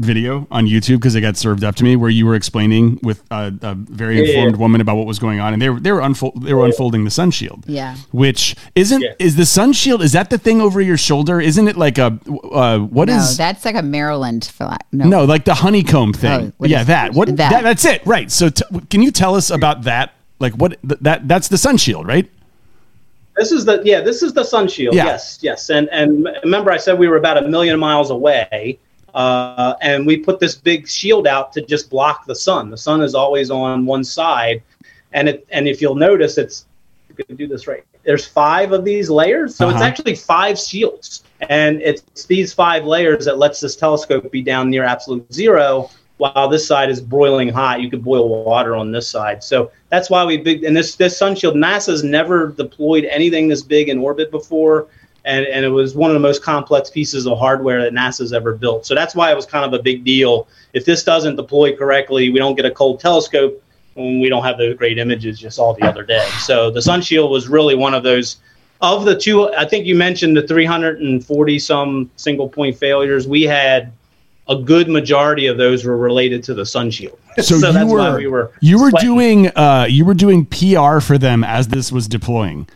video on YouTube because it got served up to me where you were explaining with a, a very Yeah, yeah, informed yeah. woman about what was going on, and they were they were unfold they were unfolding the sun shield. Yeah. Which isn't Yeah. is the sun shield? Is that the thing over your shoulder? Isn't it like a uh, what No, is that's like a Maryland flag. No. no like the honeycomb thing? Oh, what yeah, is- that what that. that. that's it right. So t- can you tell us about that? Like what th- that that's the sun shield, right? This is the, yeah, this is the sun shield. Yeah. Yes, yes. And, and remember I said we were about a million miles away. Uh, and we put this big shield out to just block the sun. The sun is always on one side, and it and if you'll notice, it's you can do this right. There's five of these layers, so it's Uh-huh. actually five shields, and it's these five layers that lets this telescope be down near absolute zero, while this side is broiling hot. You could boil water on this side, so that's why we big. And this this sun shield, NASA's never deployed anything this big in orbit before. And, and it was one of the most complex pieces of hardware that NASA's ever built. So that's why it was kind of a big deal. If this doesn't deploy correctly, we don't get a cold telescope and we don't have those great images you saw the other day. So the Sun Shield was really one of those of the two. I think you mentioned the 340 some single point failures. We had a good majority of those were related to the Sun Shield. So, [laughs] you that's were, why we were you were sweating. doing uh, you were doing PR for them as this was deploying.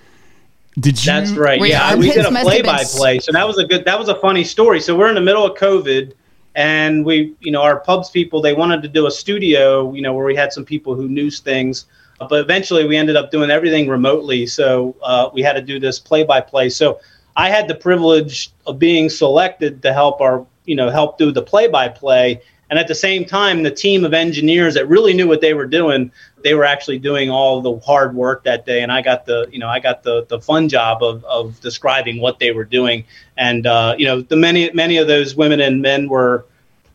Did you? That's right. Wait, yeah, we did a must have been play by play. So that was a good. That was a funny story. So we're in the middle of COVID, and we, you know, our pubs people they wanted to do a studio, you know, where we had some people who knew things. But eventually, we ended up doing everything remotely. So uh, we had to do this play by play. So I had the privilege of being selected to help our, you know, help do the play by play. And at the same time, the team of engineers that really knew what they were doing, they were actually doing all the hard work that day. And I got the, you know, I got the the fun job of of describing what they were doing. And uh, you know, the many many of those women and men were,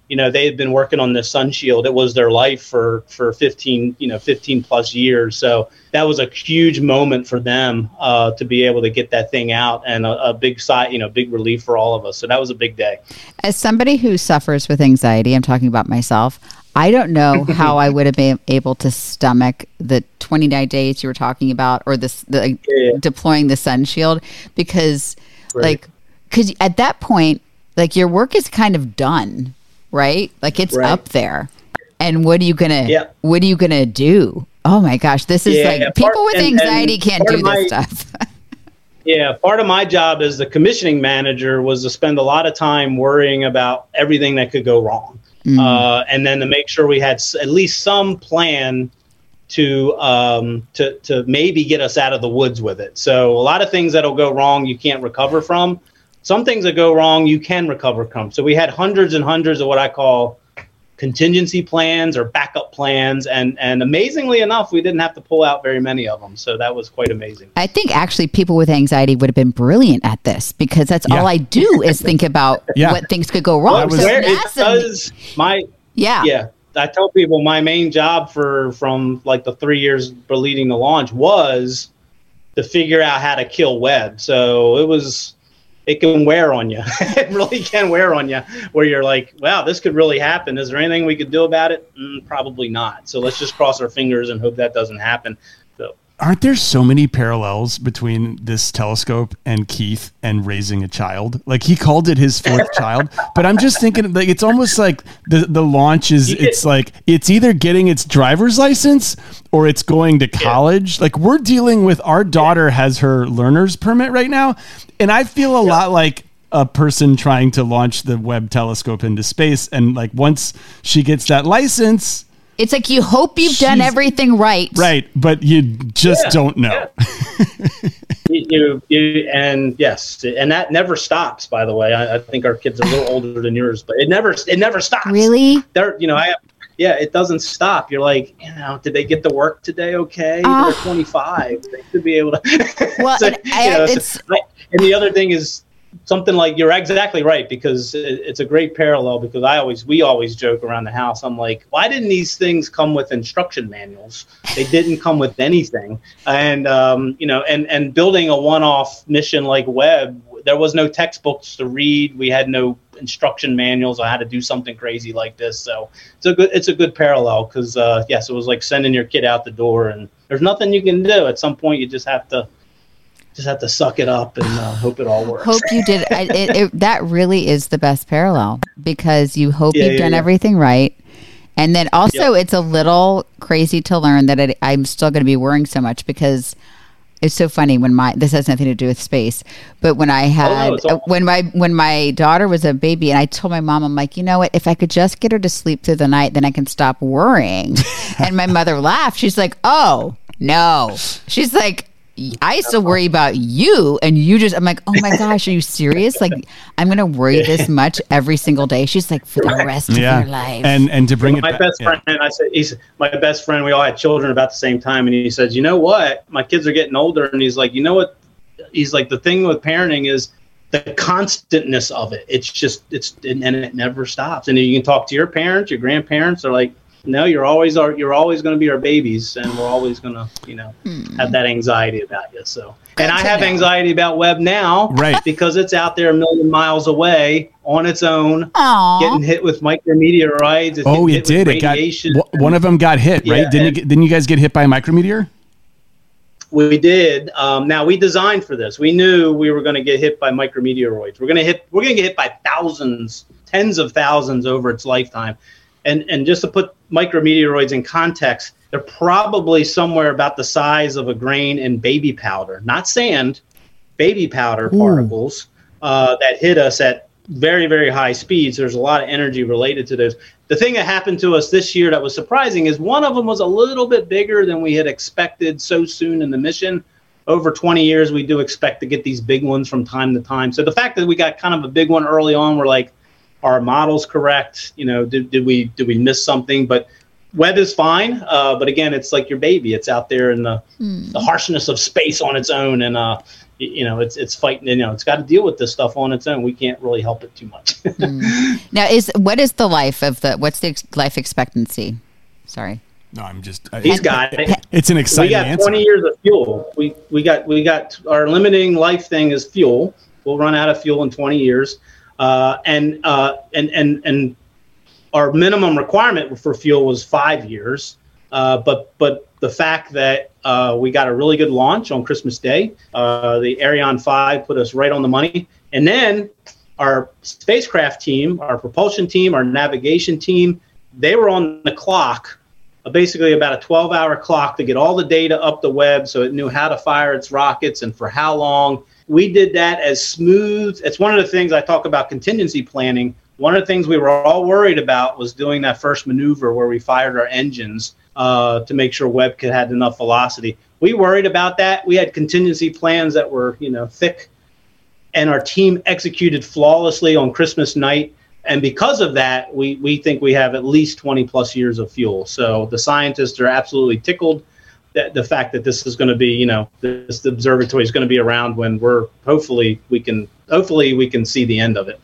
you know, they had been working on this sun shield. It was their life for for 15, you know, 15 plus years. So that was a huge moment for them uh, to be able to get that thing out, and a, a big side, you know, big relief for all of us. So that was a big day. As somebody who suffers with anxiety, I'm talking about myself. I don't know [laughs] how I would have been able to stomach the 29 days you were talking about, or this the Yeah. deploying the sun shield, because Right. like, because at that point, like your work is kind of done, right? Like it's Right. up there, and what are you gonna? Yeah. What are you gonna do? Oh my gosh, this is Yeah, like part- people with anxiety and can't do this my- stuff. [laughs] Yeah, part of my job as the commissioning manager was to spend a lot of time worrying about everything that could go wrong, uh, and then to make sure we had s- at least some plan to um, to to maybe get us out of the woods with it. So a lot of things that'll go wrong you can't recover from. Some things that go wrong you can recover from. So we had hundreds and hundreds of what I call contingency plans or backup plans, and and amazingly enough, we didn't have to pull out very many of them. So that was quite amazing. I think actually people with anxiety would have been brilliant at this because that's Yeah. all I do is think about [laughs] Yeah. what things could go wrong. That was- so Where it NASA, does my yeah, yeah i tell people my main job for from like the three years leading the launch was to figure out how to kill Webb so it was it can wear on you [laughs] it really can wear on you where you're like wow this could really happen. Is there anything we could do about it? Mm, probably not. So let's just cross our fingers and hope that doesn't happen Aren't there so many parallels between this telescope and Keith and raising a child? Like he called it his fourth [laughs] child, but I'm just thinking like it's almost like the the launch is it's like it's either getting its driver's license or it's going to college. Like we're dealing with our daughter has her learner's permit right now, and I feel a lot like a person trying to launch the Webb telescope into space and like once she gets that license, it's like you hope you've done everything right. right, but you just Yeah, don't know. [laughs] you, you, you and yes and that never stops by the way I, I think our kids are a little [sighs] older than yours but it never it never stops Really? they're you know I have, yeah it doesn't stop you're like you know did they get to work today okay Ah. they're 25 they should be able to [laughs] Well, So, and I- you know, so it's- I- and the other thing is something like you're exactly right because it, it's a great parallel because I always we always joke around the house. I'm like why didn't these things come with instruction manuals? They didn't come with anything. And um, you know and and building a one-off mission like Webb there was no textbooks to read. We had no instruction manuals on how to do something crazy like this. So it's a good it's a good parallel because uh, yes it was like sending your kid out the door and there's nothing you can do. At some point you just have to just have to suck it up and uh, hope it all works Hope you did. I, it, it, that really is the best parallel because you hope Yeah, you've yeah, done yeah. everything right. And then also, it's a little crazy to learn that it, I'm still going to be worrying so much because it's so funny when my this has nothing to do with space, but when I had Oh, it's all- when my when my daughter was a baby, and I told my mom, I'm like, you know what? If I could just get her to sleep through the night, then I can stop worrying. [laughs] and my mother laughed. She's like, oh no. She's like. I used to worry about you, and you just. I'm like, oh my [laughs] gosh, are you serious? Like, I'm gonna worry this much every single day. She's like, for the rest of yeah, your life. and and to bring it my back, best yeah. friend, I said, he's my best friend. We all had children about the same time, and he says, you know what? My kids are getting older, and he's like, you know what? He's like, the thing with parenting is the constantness of it. It's just it's and, and it never stops. And you can talk to your parents, your grandparents. They're like, no, you're always our you're always going to be our babies, and we're always going to you know have that anxiety about you. So, and I have know. anxiety about Webb now, Right. Because it's out there a million miles away on its own Aw. getting hit with micrometeorites. It's Oh, it did. It got radiation. one of them got hit, right? Yeah, didn't it, and- get- didn't you guys get hit by a micrometeor? We did. Um, now we designed for this. We knew we were going to get hit by micrometeoroids. We're going to hit. We're going to get hit by thousands, tens of thousands over its lifetime. And and just to put micrometeoroids in context, they're probably somewhere about the size of a grain in baby powder, not sand, baby powder particles uh, that hit us at very very high speeds. There's a lot of energy related to those. The thing that happened to us this year that was surprising is one of them was a little bit bigger than we had expected so soon in the mission. Over 20 years, we do expect to get these big ones from time to time. So the fact that we got kind of a big one early on, we're like, our models correct? You know, did, did we did we miss something? But Webb is fine. Uh, but again, it's like your baby. It's out there in the, the harshness of space on its own, and uh, you know, it's it's fighting. You know, it's got to deal with this stuff on its own. We can't really help it too much. [laughs] now, is what is the life of the? What's the ex- life expectancy? Sorry. No, I'm just. I- He's got it. It's an exciting. we got answer. 20 years of fuel. We we got we got our limiting life thing is fuel. We'll run out of fuel in 20 years, uh, and uh, and and and our minimum requirement for fuel was five years. Uh, but but the fact that uh, we got a really good launch on Christmas Day, uh, the Ariane 5 put us right on the money, and then our spacecraft team, our propulsion team, our navigation team, they were on the clock uh, basically about a 12 hour clock to get all the data up the Webb so it knew how to fire its rockets and for how long. We did that as smooth. It's one of the things I talk about contingency planning. One of the things we were all worried about was doing that first maneuver where we fired our engines uh, to make sure Webb could had enough velocity. We worried about that. We had contingency plans that were, you know, thick, and our team executed flawlessly on Christmas night. And because of that, we, we think we have at least 20 plus years of fuel. So the scientists are absolutely tickled that the fact that this is going to be, you know, this observatory is going to be around when we're hopefully we can hopefully we can see the end of it.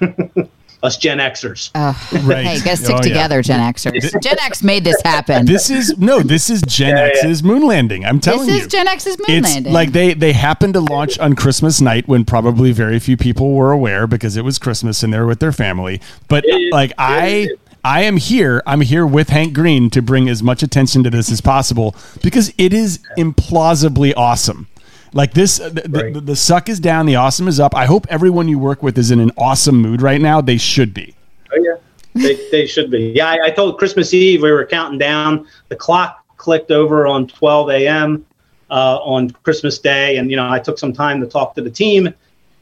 [laughs] Us Gen Xers. Oh, [laughs] Right. Hey, you gotta stick Oh, yeah. together, Gen Xers. Gen X made this happen. [laughs] This is no. This is Gen Yeah, yeah. X's moon landing. I'm telling This you. This is Gen X's moon it's landing. like they they happened to launch on Christmas night when probably very few people were aware because it was Christmas and they were with their family. But like I I am here. I'm here with Hank Green to bring as much attention to this as possible because it is implausibly awesome. Like this, the, the, the suck is down, the awesome is up. I hope everyone you work with is in an awesome mood right now. They should be. Oh yeah, they, they should be. Yeah, I, I told Christmas Eve we were counting down. The clock clicked over on 12 a.m. Uh, on Christmas Day, and you know I took some time to talk to the team.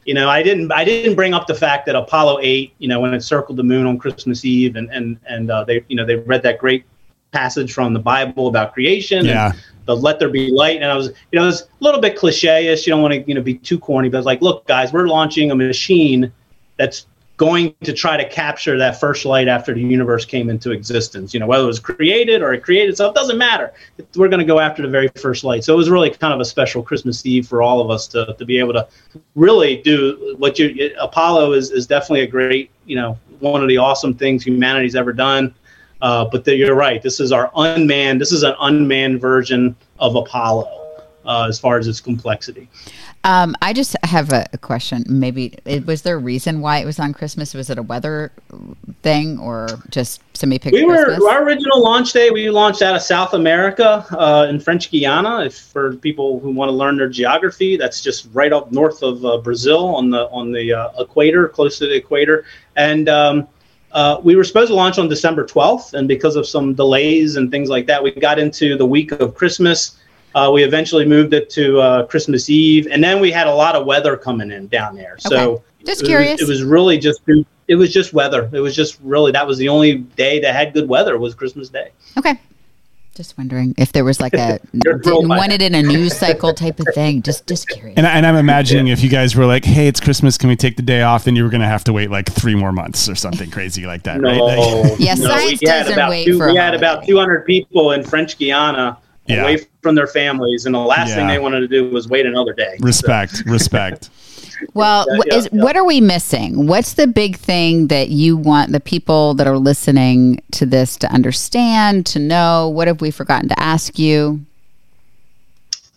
You know, I didn't I didn't bring up the fact that Apollo 8, you know, when it circled the moon on Christmas Eve, and and and uh, they you know they read that great passage from the Bible about creation. Yeah. And, the let there be light and i was you know it was a little bit cliche-ish you don't want to you know be too corny but it's like look guys we're launching a machine that's going to try to capture that first light after the universe came into existence you know whether it was created or it created itself it doesn't matter we're going to go after the very first light so it was really kind of a special christmas eve for all of us to, to be able to really do what you apollo is, is definitely a great you know one of the awesome things humanity's ever done uh, but the, you're right. This is our unmanned. This is an unmanned version of Apollo, uh, as far as its complexity. Um, I just have a, a question. Maybe it, was there a reason why it was on Christmas? Was it a weather thing, or just somebody picked We were Christmas? our original launch day. We launched out of South America uh, in French Guiana. If for people who want to learn their geography, that's just right up north of uh, Brazil on the on the uh, equator, close to the equator. And um, uh, we were supposed to launch on December 12th, and because of some delays and things like that, we got into the week of Christmas. Uh, we eventually moved it to uh, Christmas Eve, and then we had a lot of weather coming in down there. So Okay. Just it was- curious. it was really just it was just weather. It was just really that was the only day that had good weather was Christmas Day. okay. Just wondering if there was like a [laughs] You're didn't want it in a news cycle type of thing. Just just curious. And, I- and I'm imagining if you guys were like, "Hey, it's Christmas. Can we take the day off?" Then you were going to have to wait like three more months or something crazy like that, right? Like- No, Yeah, no, science we had doesn't about wait two- for a We had about 200 people in French Guiana Yeah. away from their families, and the last thing they wanted to do was wait another day. respect, [laughs] respect. Well, Yeah, yeah, is, yeah. what are we missing? What's the big thing that you want the people that are listening to this to understand, to know? What have we forgotten to ask you?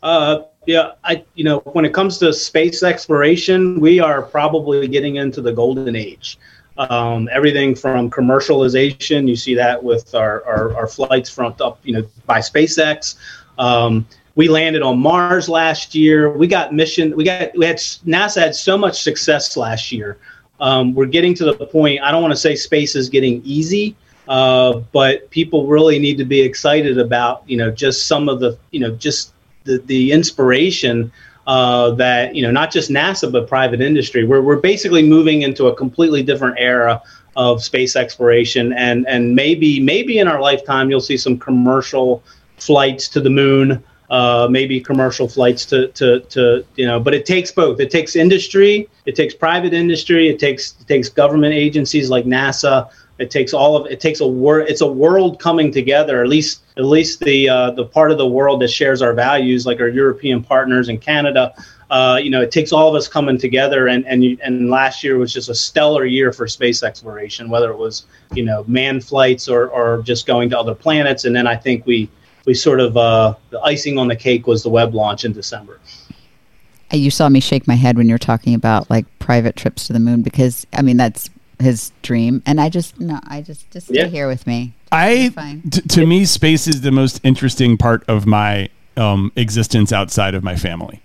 Uh, yeah, I you know when it comes to space exploration, we are probably getting into the golden age. Um, everything from commercialization, you see that with our, our, our flights front up, you know, by SpaceX. Um, we landed on Mars last year. We got mission. We got we had NASA had so much success last year. Um, we're getting to the point. I don't want to say space is getting easy, uh, but people really need to be excited about you know just some of the you know just the the inspiration uh, that you know not just NASA but private industry. We're we're basically moving into a completely different era of space exploration, and and maybe maybe in our lifetime you'll see some commercial flights to the moon. Uh, maybe commercial flights to, to, to, you know, but it takes both. It takes industry, it takes private industry, it takes it takes government agencies like NASA. It takes all of it takes a wor- It's a world coming together. At least at least the uh, the part of the world that shares our values, like our European partners in Canada. Uh, you know, it takes all of us coming together. And and and last year was just a stellar year for space exploration, whether it was you know manned flights or or just going to other planets. And then I think we we sort of uh, the icing on the cake was the Webb launch in December. You saw me shake my head when you're talking about like private trips to the moon because I mean that's his dream, and I just no, I just just stay Yeah. here with me. I Fine. t- to me, space is the most interesting part of my um, existence outside of my family.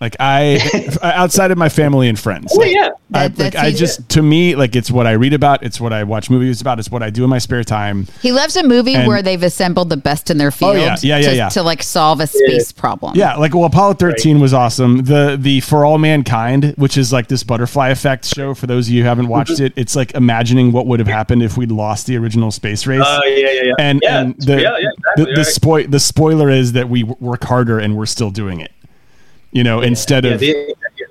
Like I, [laughs] outside of my family and friends. Oh Like, yeah, I, That- like, I easy. just to me like it's what I read about. It's what I watch movies about. It's what I do in my spare time. He loves a movie And- where they've assembled the best in their field Oh, yeah. Yeah, yeah, to, yeah. to like solve a space problem. Yeah, like well, Apollo thirteen was awesome. The the For All Mankind, which is like this butterfly effect show. For those of you who haven't watched Mm-hmm. it, it's like imagining what would have happened if we'd lost the original space race. Oh yeah, yeah, yeah. and yeah, and the yeah, yeah, the, exactly, the, right. spoil the spoiler is that we work harder and we're still doing it. You know, instead yeah, of the, yeah.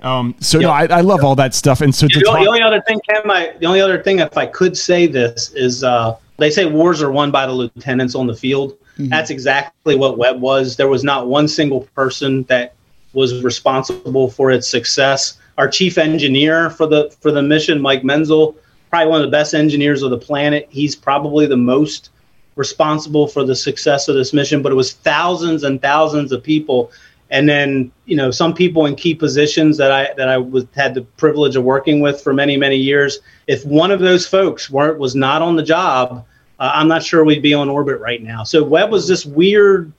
um. So no, I, I love all that stuff, and so The, only- talk, the only other thing, Ken, I, the only other thing, if I could say this, is uh, they say wars are won by the lieutenants on the field. That's exactly what Webb was. There was not one single person that was responsible for its success. Our chief engineer for the for the mission, Mike Menzel, probably one of the best engineers of the planet. He's probably the most responsible for the success of this mission. But it was thousands and thousands of people, and then you know some people in key positions that I that I was had the privilege of working with for many many years. If one of those folks weren't was not on the job, uh, I'm not sure we'd be on orbit right now. So Webb was this weird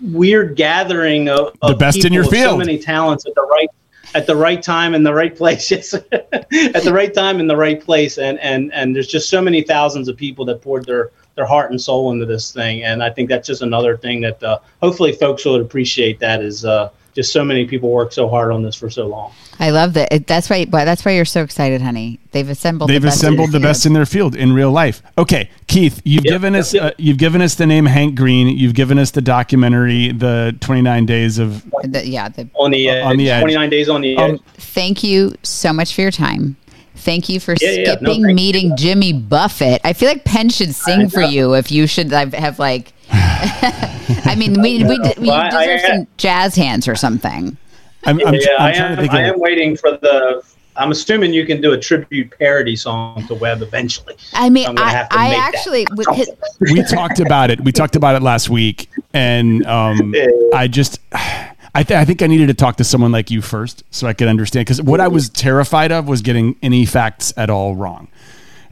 weird gathering of, of The best in your field, So many talents at the right at the right time in the right place. [laughs] Yes, at the right time in the right place. And and and there's just so many thousands of people that poured their their heart and soul into this thing. And I think that's just another thing that uh, hopefully folks would appreciate. That is uh, just so many people work so hard on this for so long. I love that. It- That's why. That's why you're so excited, honey. They've assembled. they've the best in assembled the field. best in their field in real life. Okay, Keith, you've Yep, given yep, us yep. Uh, you've given us the name Hank Green. You've given us the documentary, the 29 Days of. The- yeah. The, On the edge, On the edge. 29 days on the edge. Um, thank you so much for your time. Thank you for Yeah, yeah, no, skipping thank meeting Jimmy Buffett. I feel like Penn should sing for you if you should have, have like. [sighs] I mean, we we, we Well, deserve I- some jazz hands or something. I'm, I'm, yeah, I'm I trying am. to think I am waiting for the. I'm assuming you can do a tribute parody song to Webb eventually. I mean, I'm I, have to I make actually with his, we talked about it. We talked about it last week, and um, I just, I, th- I think I needed to talk to someone like you first, so I could understand. Because what I was terrified of was getting any facts at all wrong.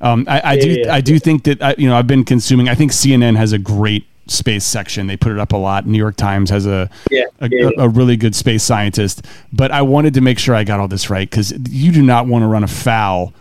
Um, I, I do, Yeah. I do think that I, you know I've been consuming. I think CNN has a great space section. They put it up a lot. New York Times has a Yeah, a, yeah. a really good space scientist. But I wanted to make sure I got all this right because you do not want to run afoul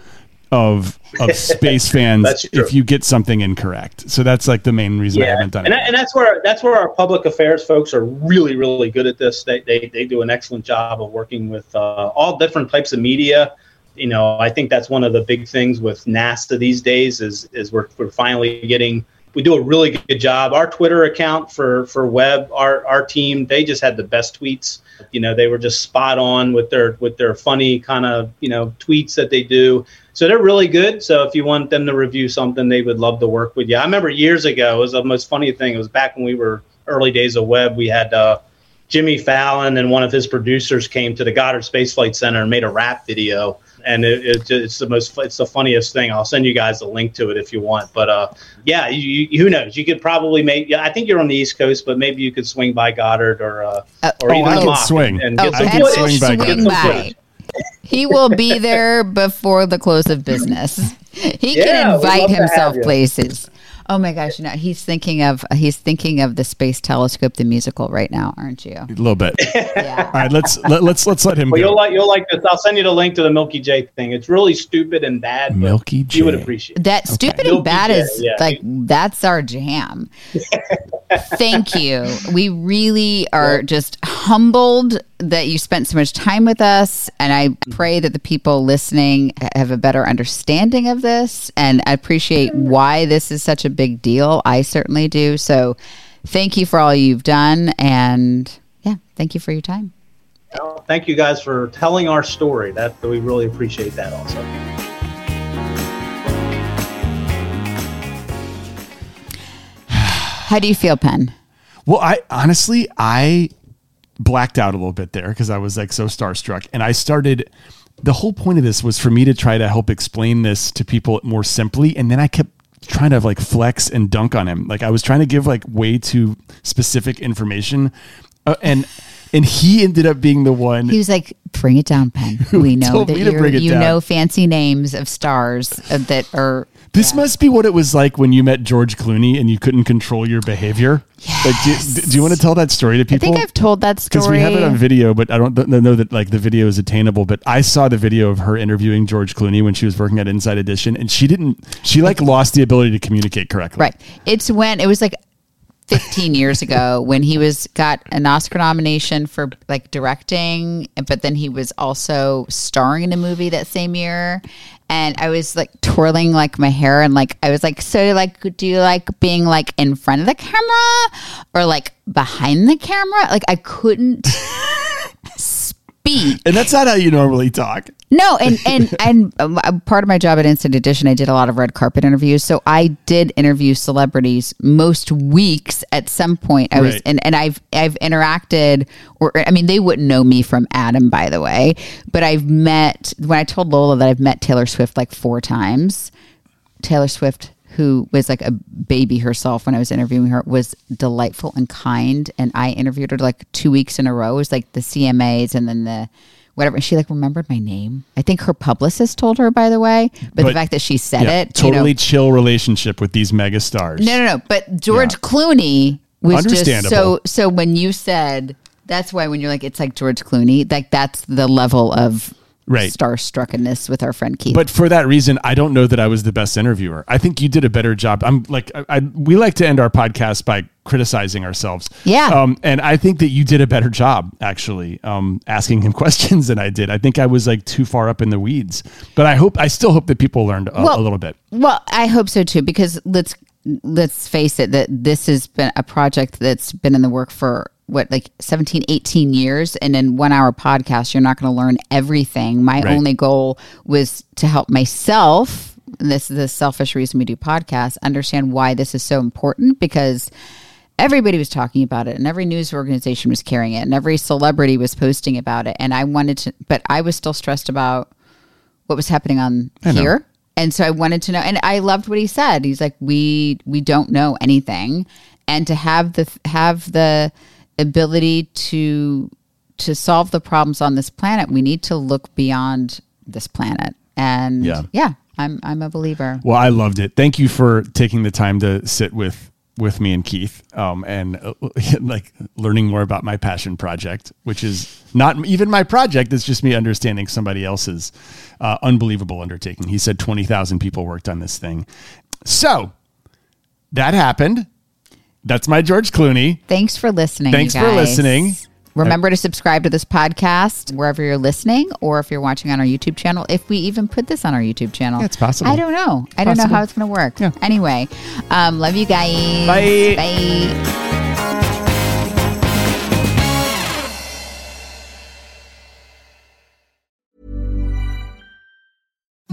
of of [laughs] space fans if you get something incorrect. So that's like the main reason I haven't done and, it. that- and that's where that's where our public affairs folks are really really good at this. They they, they do an excellent job of working with uh, all different types of media. You know, I think that's one of the big things with NASA these days is is we're we're finally getting we do a really good job. Our Twitter account for for Webb, our our team, they just had the best tweets. You know, they were just spot on with their with their funny kind of you know tweets that they do. So they're really good. So if you want them to review something, they would love to work with you. I remember years ago, it was the most funny thing. It was back when we were early days of Webb. We had uh, Jimmy Fallon and one of his producers came to the Goddard Space Flight Center and made a rap video and it, it, it's the most it's the funniest thing. I'll send you guys a link to it if you want. But uh, yeah, you, you, who knows? You could probably make. Yeah, I think you're on the East Coast, but maybe you could swing by Goddard or uh, Uh, or oh, even I can swing. and, and Oh, get some I can swing by swing by. Footage. He will be [laughs] there before the close of business. He Yeah, can invite love to have himself places. Oh my gosh, you know, he's thinking of he's thinking of the Space Telescope the musical right now, aren't you? A little bit. [laughs] Yeah. All right, let's let, let's let's let him Well, go. you'll like you'll like this. I'll send you the link to the Milky J thing. It's really stupid and bad. but Milky You would appreciate. it. That stupid Milky and bad J, is yeah. like that's our jam. [laughs] Thank you. We really are just humbled that you spent so much time with us, and I mm-hmm. pray that the people listening have a better understanding of this, and I appreciate why this is such a big deal. I certainly do. So, thank you for all you've done, and yeah, thank you for your time. Well, thank you guys for telling our story. That we really appreciate that also. [sighs] How do you feel, Penn? Well, I honestly I blacked out a little bit there because I was like so starstruck, and I started. The whole point of this was for me to try to help explain this to people more simply, and then I kept trying to like flex and dunk on him. Like I was trying to give like way too specific information, uh, and and he ended up being the one. He was like, "Bring it down, Penn. [laughs] We know that me to you're, bring it you down." know fancy names of stars that are." This must be what it was like when you met George Clooney and you couldn't control your behavior. Like, do, do you want to tell that story to people? I think I've told that story because we have it on video, but I don't know that like the video is attainable. But I saw the video of her interviewing George Clooney when she was working at Inside Edition, and she didn't. She like lost the ability to communicate correctly. Right. It's when it was like 15 years ago when he was got an Oscar nomination for like directing, but then he was also starring in a movie that same year. And I was like twirling like my hair and like I was like, so like, do you like being like in front of the camera or like behind the camera? Like I couldn't speak. And that's not how you normally talk. No, and [laughs] and and um, uh, part of my job at Inside Edition, I did a lot of red carpet interviews. So I did interview celebrities most weeks. At some point, I was Right. and, and I've I've interacted, or I mean, they wouldn't know me from Adam, by the way. But I've met when I told Lola that I've met Taylor Swift like four times. Taylor Swift, who was like a baby herself when I was interviewing her, was delightful and kind. And I interviewed her like two weeks in a row. It was like the CMAs and then the whatever. And she like remembered my name. I think her publicist told her, by the way. But, the fact that she said Yeah, it, you know- totally chill relationship with these mega stars. no, no, no. But George Yeah. Clooney was just so. So when you said that's why when you're like it's like George Clooney, like that's the level of Right. starstruckenness with our friend Keith. But for that reason, I don't know that I was the best interviewer. I think you did a better job. I'm like, I, I, we like to end our podcast by criticizing ourselves. Yeah. Um, and I think that you did a better job actually, um, asking him [laughs] questions than I did. I think I was like too far up in the weeds, but I hope, I still hope that people learned a, Well- a little bit. Well, I hope so too, because let's let's face it that this has been a project that's been in the work for what like 17 18 years and in one hour podcast you're not going to learn everything. My Right. only goal was to help myself and this is the selfish reason we do podcasts understand why this is so important because everybody was talking about it and every news organization was carrying it and every celebrity was posting about it and i wanted to but i was still stressed about what was happening on here and so i wanted to know and i loved what he said. He's like we we don't know anything. And to have the have the ability to to solve the problems on this planet we need to look beyond this planet and Yeah. yeah, i'm i'm a believer Well, I loved it. Thank you for taking the time to sit with with me and Keith, um, and uh, [laughs] like learning more about my passion project, which is not even my project. It's just me understanding somebody else's uh, unbelievable undertaking. He said twenty thousand people worked on this thing, so that happened. That's my George Clooney. thanks for listening Thanks for listening. Remember to subscribe to this podcast wherever you're listening, or if you're watching on our YouTube channel. If we even put this on our YouTube channel, Yeah, it's possible. I don't know. I don't know how it's going to work. Yeah. Anyway, um, love you guys. Bye. Bye.